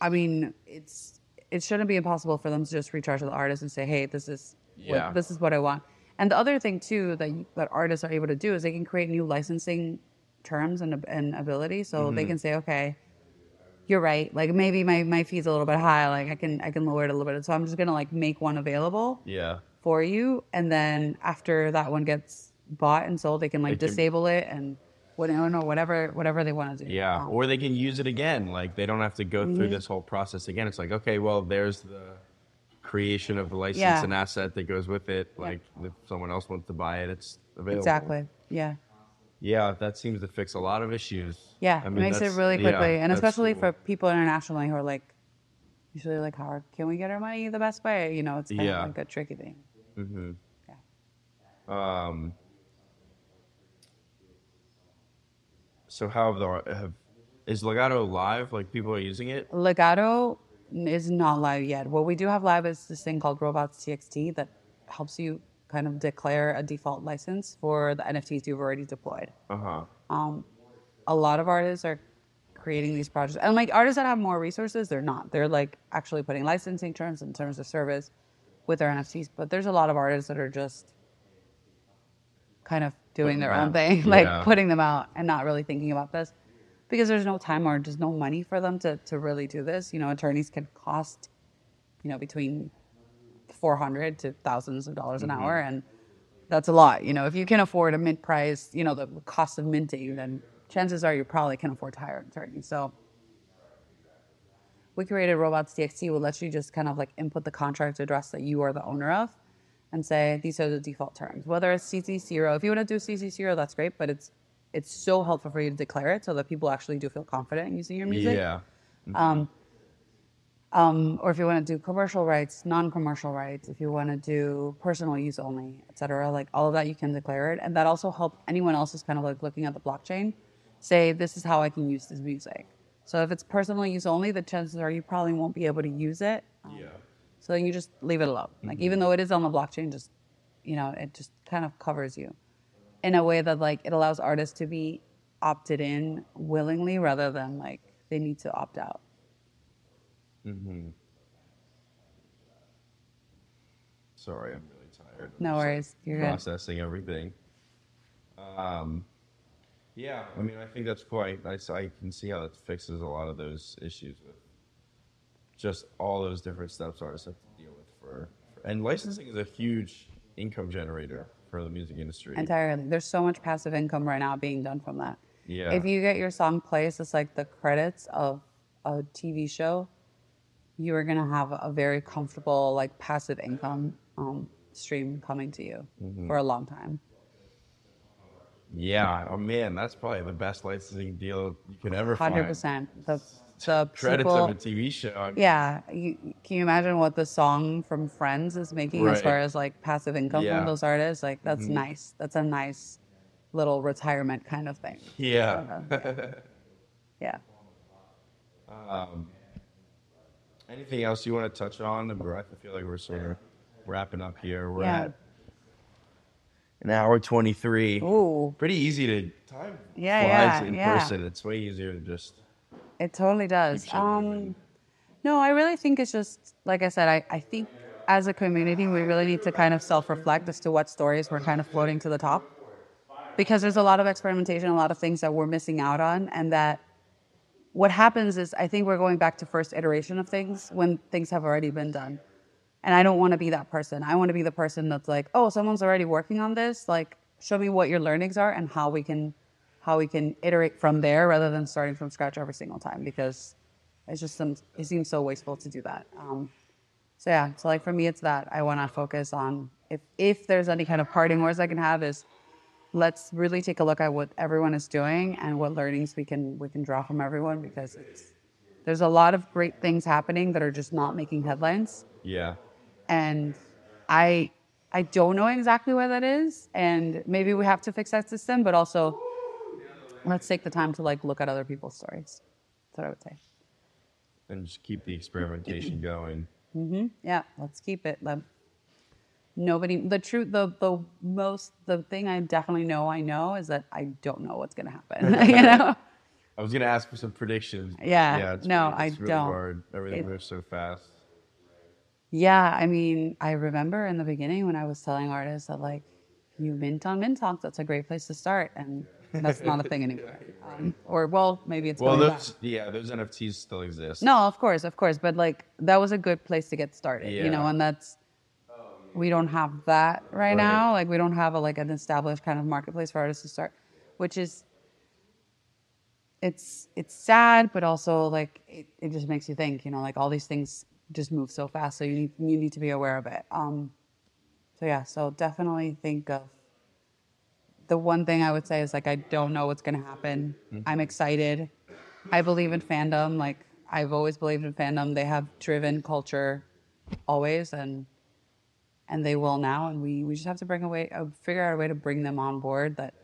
I mean, it's it shouldn't be impossible for them to just reach out to the artist and say, "Hey, this is Yeah. what, this is what I want." And the other thing too that that artists are able to do is they can create new licensing terms and and ability. So Mm-hmm. they can say, "Okay, you're right. Like maybe my my fee's a little bit high. Like I can I can lower it a little bit. So I'm just gonna like make one available Yeah. for you, and then after that one gets bought and sold, they can like They can- disable it and whatever, no, whatever whatever they want to do. Yeah. Um, Or they can use it again. Like they don't have to go Mm-hmm. through this whole process again. It's like, okay, well, there's the creation of the license Yeah. and asset that goes with it. Yeah. Like if someone else wants to buy it, it's available. exactly. Yeah. Yeah, that seems to fix a lot of issues. Yeah, I it makes it really yeah, quickly, and especially cool. for people internationally who are like, usually like, how can we get our money the best way? You know, it's kind Yeah. of like a tricky thing. hmm Yeah. Um. So how have the have is Legato live? Like people are using it? Legato is not live yet. What we do have live is this thing called Robots TXT that helps you kind of declare a default license for the NFTs you've already deployed. Uh huh. Um, a lot of artists are creating these projects, and like artists that have more resources, they're not. They're like actually putting licensing terms and terms of service with their NFTs. But there's a lot of artists that are just kind of doing Putting their own out. thing, like Yeah. putting them out and not really thinking about this because there's no time or just no money for them to, to really do this. You know, attorneys can cost, you know, between 400 to thousands of dollars an Mm-hmm. hour. And that's a lot. You know, if you can afford a mint price, you know, the cost of minting, then chances are you probably can afford to hire an attorney. So we created Robots TXT, will let you just kind of like input the contract address that you are the owner of and say these are the default terms. Whether it's CC0, if you want to do CC0, that's great, but it's it's so helpful for you to declare it so that people actually do feel confident in using your music. Yeah. Um, or if you want to do commercial rights, non-commercial rights, if you want to do personal use only, et cetera, like all of that, you can declare it, and that also helps anyone else who's kind of like looking at the blockchain say this is how I can use this music. So if it's personal use only, the chances are you probably won't be able to use it. Um, Yeah. So you just leave it alone. Like even though it is on the blockchain, just you know, it just kind of covers you in a way that like it allows artists to be opted in willingly rather than like they need to opt out. Sorry, I'm really tired. No Just, like, worries. You're good. processing everything. Um, yeah, I mean, I think that's quite nice. I can see how that fixes a lot of those issues with just all those different steps artists have to deal with for, for and licensing is a huge income generator for the music industry. Entirely. There's so much passive income right now being done from that. Yeah. If you get your song placed it's like the credits of a TV show, you are gonna have a very comfortable like passive income um, stream coming to you Mm-hmm. for a long time. yeah, oh man, that's probably the best licensing deal you can ever find. Hundred percent. The the Credits people, of a TV show. Yeah, you, can you imagine what the song from Friends is making as far as like passive income Yeah. Mm-hmm. from those artists? Like that's nice. That's a nice little retirement kind of thing. Yeah. Yeah. Anything else you want to touch on? I feel like we're sort of wrapping up here. We're Yeah. at an hour 23. Ooh, Pretty easy to time Yeah, flies yeah, in yeah. person. It's way easier to just it totally does. Keep shit moving. Um, no, I really think it's just like I said. I, I think as a community, we really need to kind of self-reflect as to what stories we're kind of floating to the top, because there's a lot of experimentation, a lot of things that we're missing out on, and that what happens is I think we're going back to first iteration of things when things have already been done. And I don't want to be that person. I want to be the person that's like, oh, someone's already working on this. Like, show me what your learnings are and how we can how we can iterate from there rather than starting from scratch every single time because it's just some it seems so wasteful to do that. Um, so yeah, so like for me, it's that I want to focus on if if there's any kind of parting words I can have is let's really take a look at what everyone is doing and what learnings we can we can draw from everyone because it's there's a lot of great things happening that are just not making headlines Yeah. and I I don't know exactly where that is, and maybe we have to fix that system. But also, let's take the time to like look at other people's stories. That's what I would say. And just keep the experimentation going. Mhm. Yeah, let's keep it. Let, nobody. The truth. The the most. The thing I definitely know I know is that I don't know what's gonna happen. you know. I was gonna ask for some predictions. Yeah, Yeah. No, really, I it's really don't. hard. Everything It- moves so fast. Yeah, I mean, I remember in the beginning when I was telling artists that like, you mint on Mint Talk, that's a great place to start, and that's not a thing anymore. Um, or well, maybe it's Well, going back. those yeah, those NFTs still exist. No, of course, of course, but like that was a good place to get started, yeah. you know, and that's we don't have that right, Right. now. Like we don't have a like an established kind of marketplace for artists to start, which is it's it's sad, but also like it, it just makes you think, you know, like all these things just move so fast, so you need you need to be aware of it. Um, so yeah, so definitely think of the one thing I would say is like I don't know what's gonna happen. I'm excited. I believe in fandom. Like I've always believed in fandom. They have driven culture always, and and they will now. And we we just have to bring a way, uh, figure out a way to bring them on board that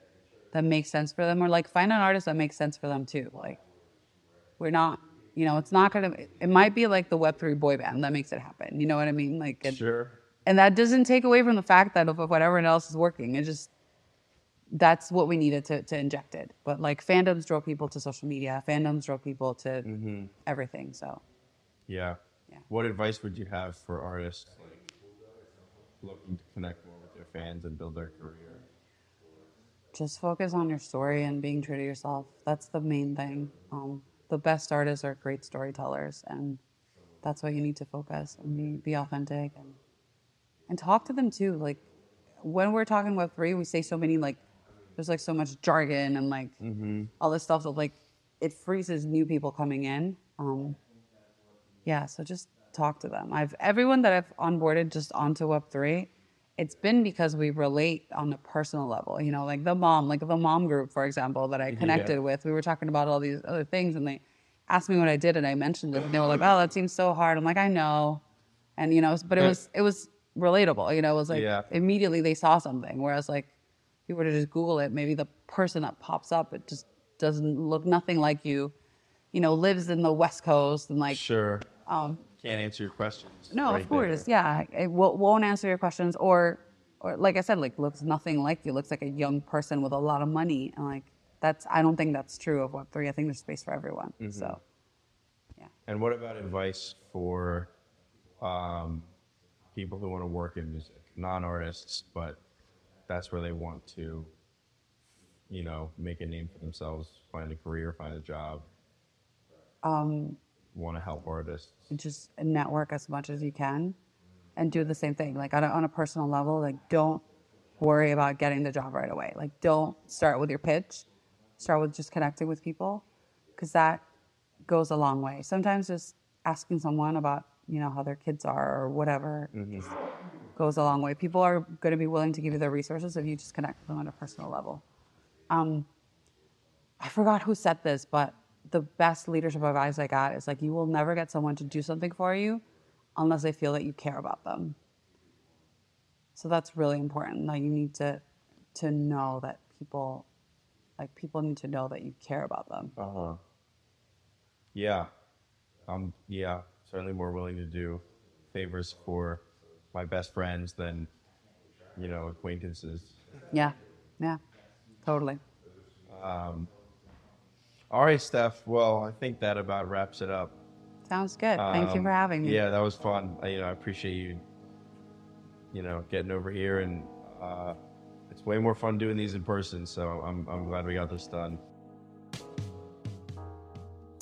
that makes sense for them, or like find an artist that makes sense for them too. Like we're not, you know, it's not gonna. It might be like the Web three boy band that makes it happen. You know what I mean? Like it, Sure. and that doesn't take away from the fact that of what everyone else is working. It just that's what we needed to, to inject it. But like fandoms draw people to social media, fandoms draw people to everything. So Yeah. Yeah. What advice would you have for artists looking to connect more with their fans and build their career? just focus on your story and being true to yourself. That's the main thing. Um, the best artists are great storytellers, and that's what you need to focus and be, be authentic and and talk to them too. Like when we're talking Web three, we say so many like there's like so much jargon and like all this stuff that like it freezes new people coming in. Um, yeah, so just talk to them. I've everyone that I've onboarded just onto Web three. It's been because we relate on a personal level, you know, like the mom, like the mom group, for example, that I connected with. We were talking about all these other things, and they asked me what I did, and I mentioned it, and they were like, "Oh, that seems so hard." I'm like, "I know," and you know, but it was it was relatable, you know. It was like Yeah. immediately they saw something, whereas like if you were to just Google it, maybe the person that pops up, it just doesn't look nothing like you, you know, lives in the West Coast and like Sure. um, Can't answer your questions. no, right of course, there. yeah. It will, won't answer your questions, or, or like I said, like looks nothing like you. Looks like a young person with a lot of money, and like that's. I don't think that's true of Web three. I think there's space for everyone. Mm-hmm. So, yeah. And what about advice for um, people who want to work in music, non-artists, but that's where they want to, you know, make a name for themselves, find a career, find a job, um, want to help artists. just network as much as you can, and do the same thing. Like on a, on a personal level, like don't worry about getting the job right away. Like don't start with your pitch. Start with just connecting with people, because that goes a long way. Sometimes just asking someone about you know how their kids are or whatever just goes a long way. People are going to be willing to give you their resources if you just connect with them on a personal level. Um, I forgot who said this, but the best leadership advice I got is like you will never get someone to do something for you unless they feel that you care about them. So that's really important. Like you need to to know that people like people need to know that you care about them. Uh huh. Yeah, I'm yeah certainly more willing to do favors for my best friends than you know acquaintances. Yeah. Yeah. Totally. All right, Steph. Well, I think that about wraps it up. Sounds good. Thank you Um, for having me. Yeah, that was fun. I, you know, I appreciate you. You know, getting over here, and uh, it's way more fun doing these in person. So I'm I'm glad we got this done.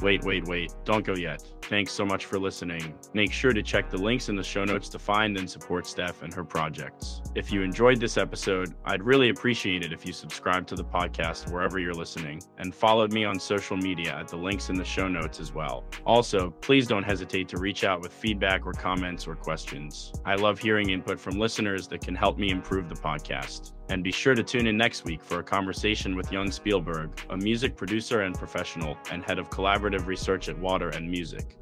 Wait, wait, wait. Don't go yet. Thanks so much for listening. Make sure to check the links in the show notes to find and support Steph and her projects. If you enjoyed this episode, I'd really appreciate it if you subscribe to the podcast wherever you're listening and followed me on social media at the links in the show notes as well. Also, please don't hesitate to reach out with feedback or comments or questions. I love hearing input from listeners that can help me improve the podcast. And be sure to tune in next week for a conversation with Young Spielberg, a music producer and professional and head of collaborative research at Water and Music.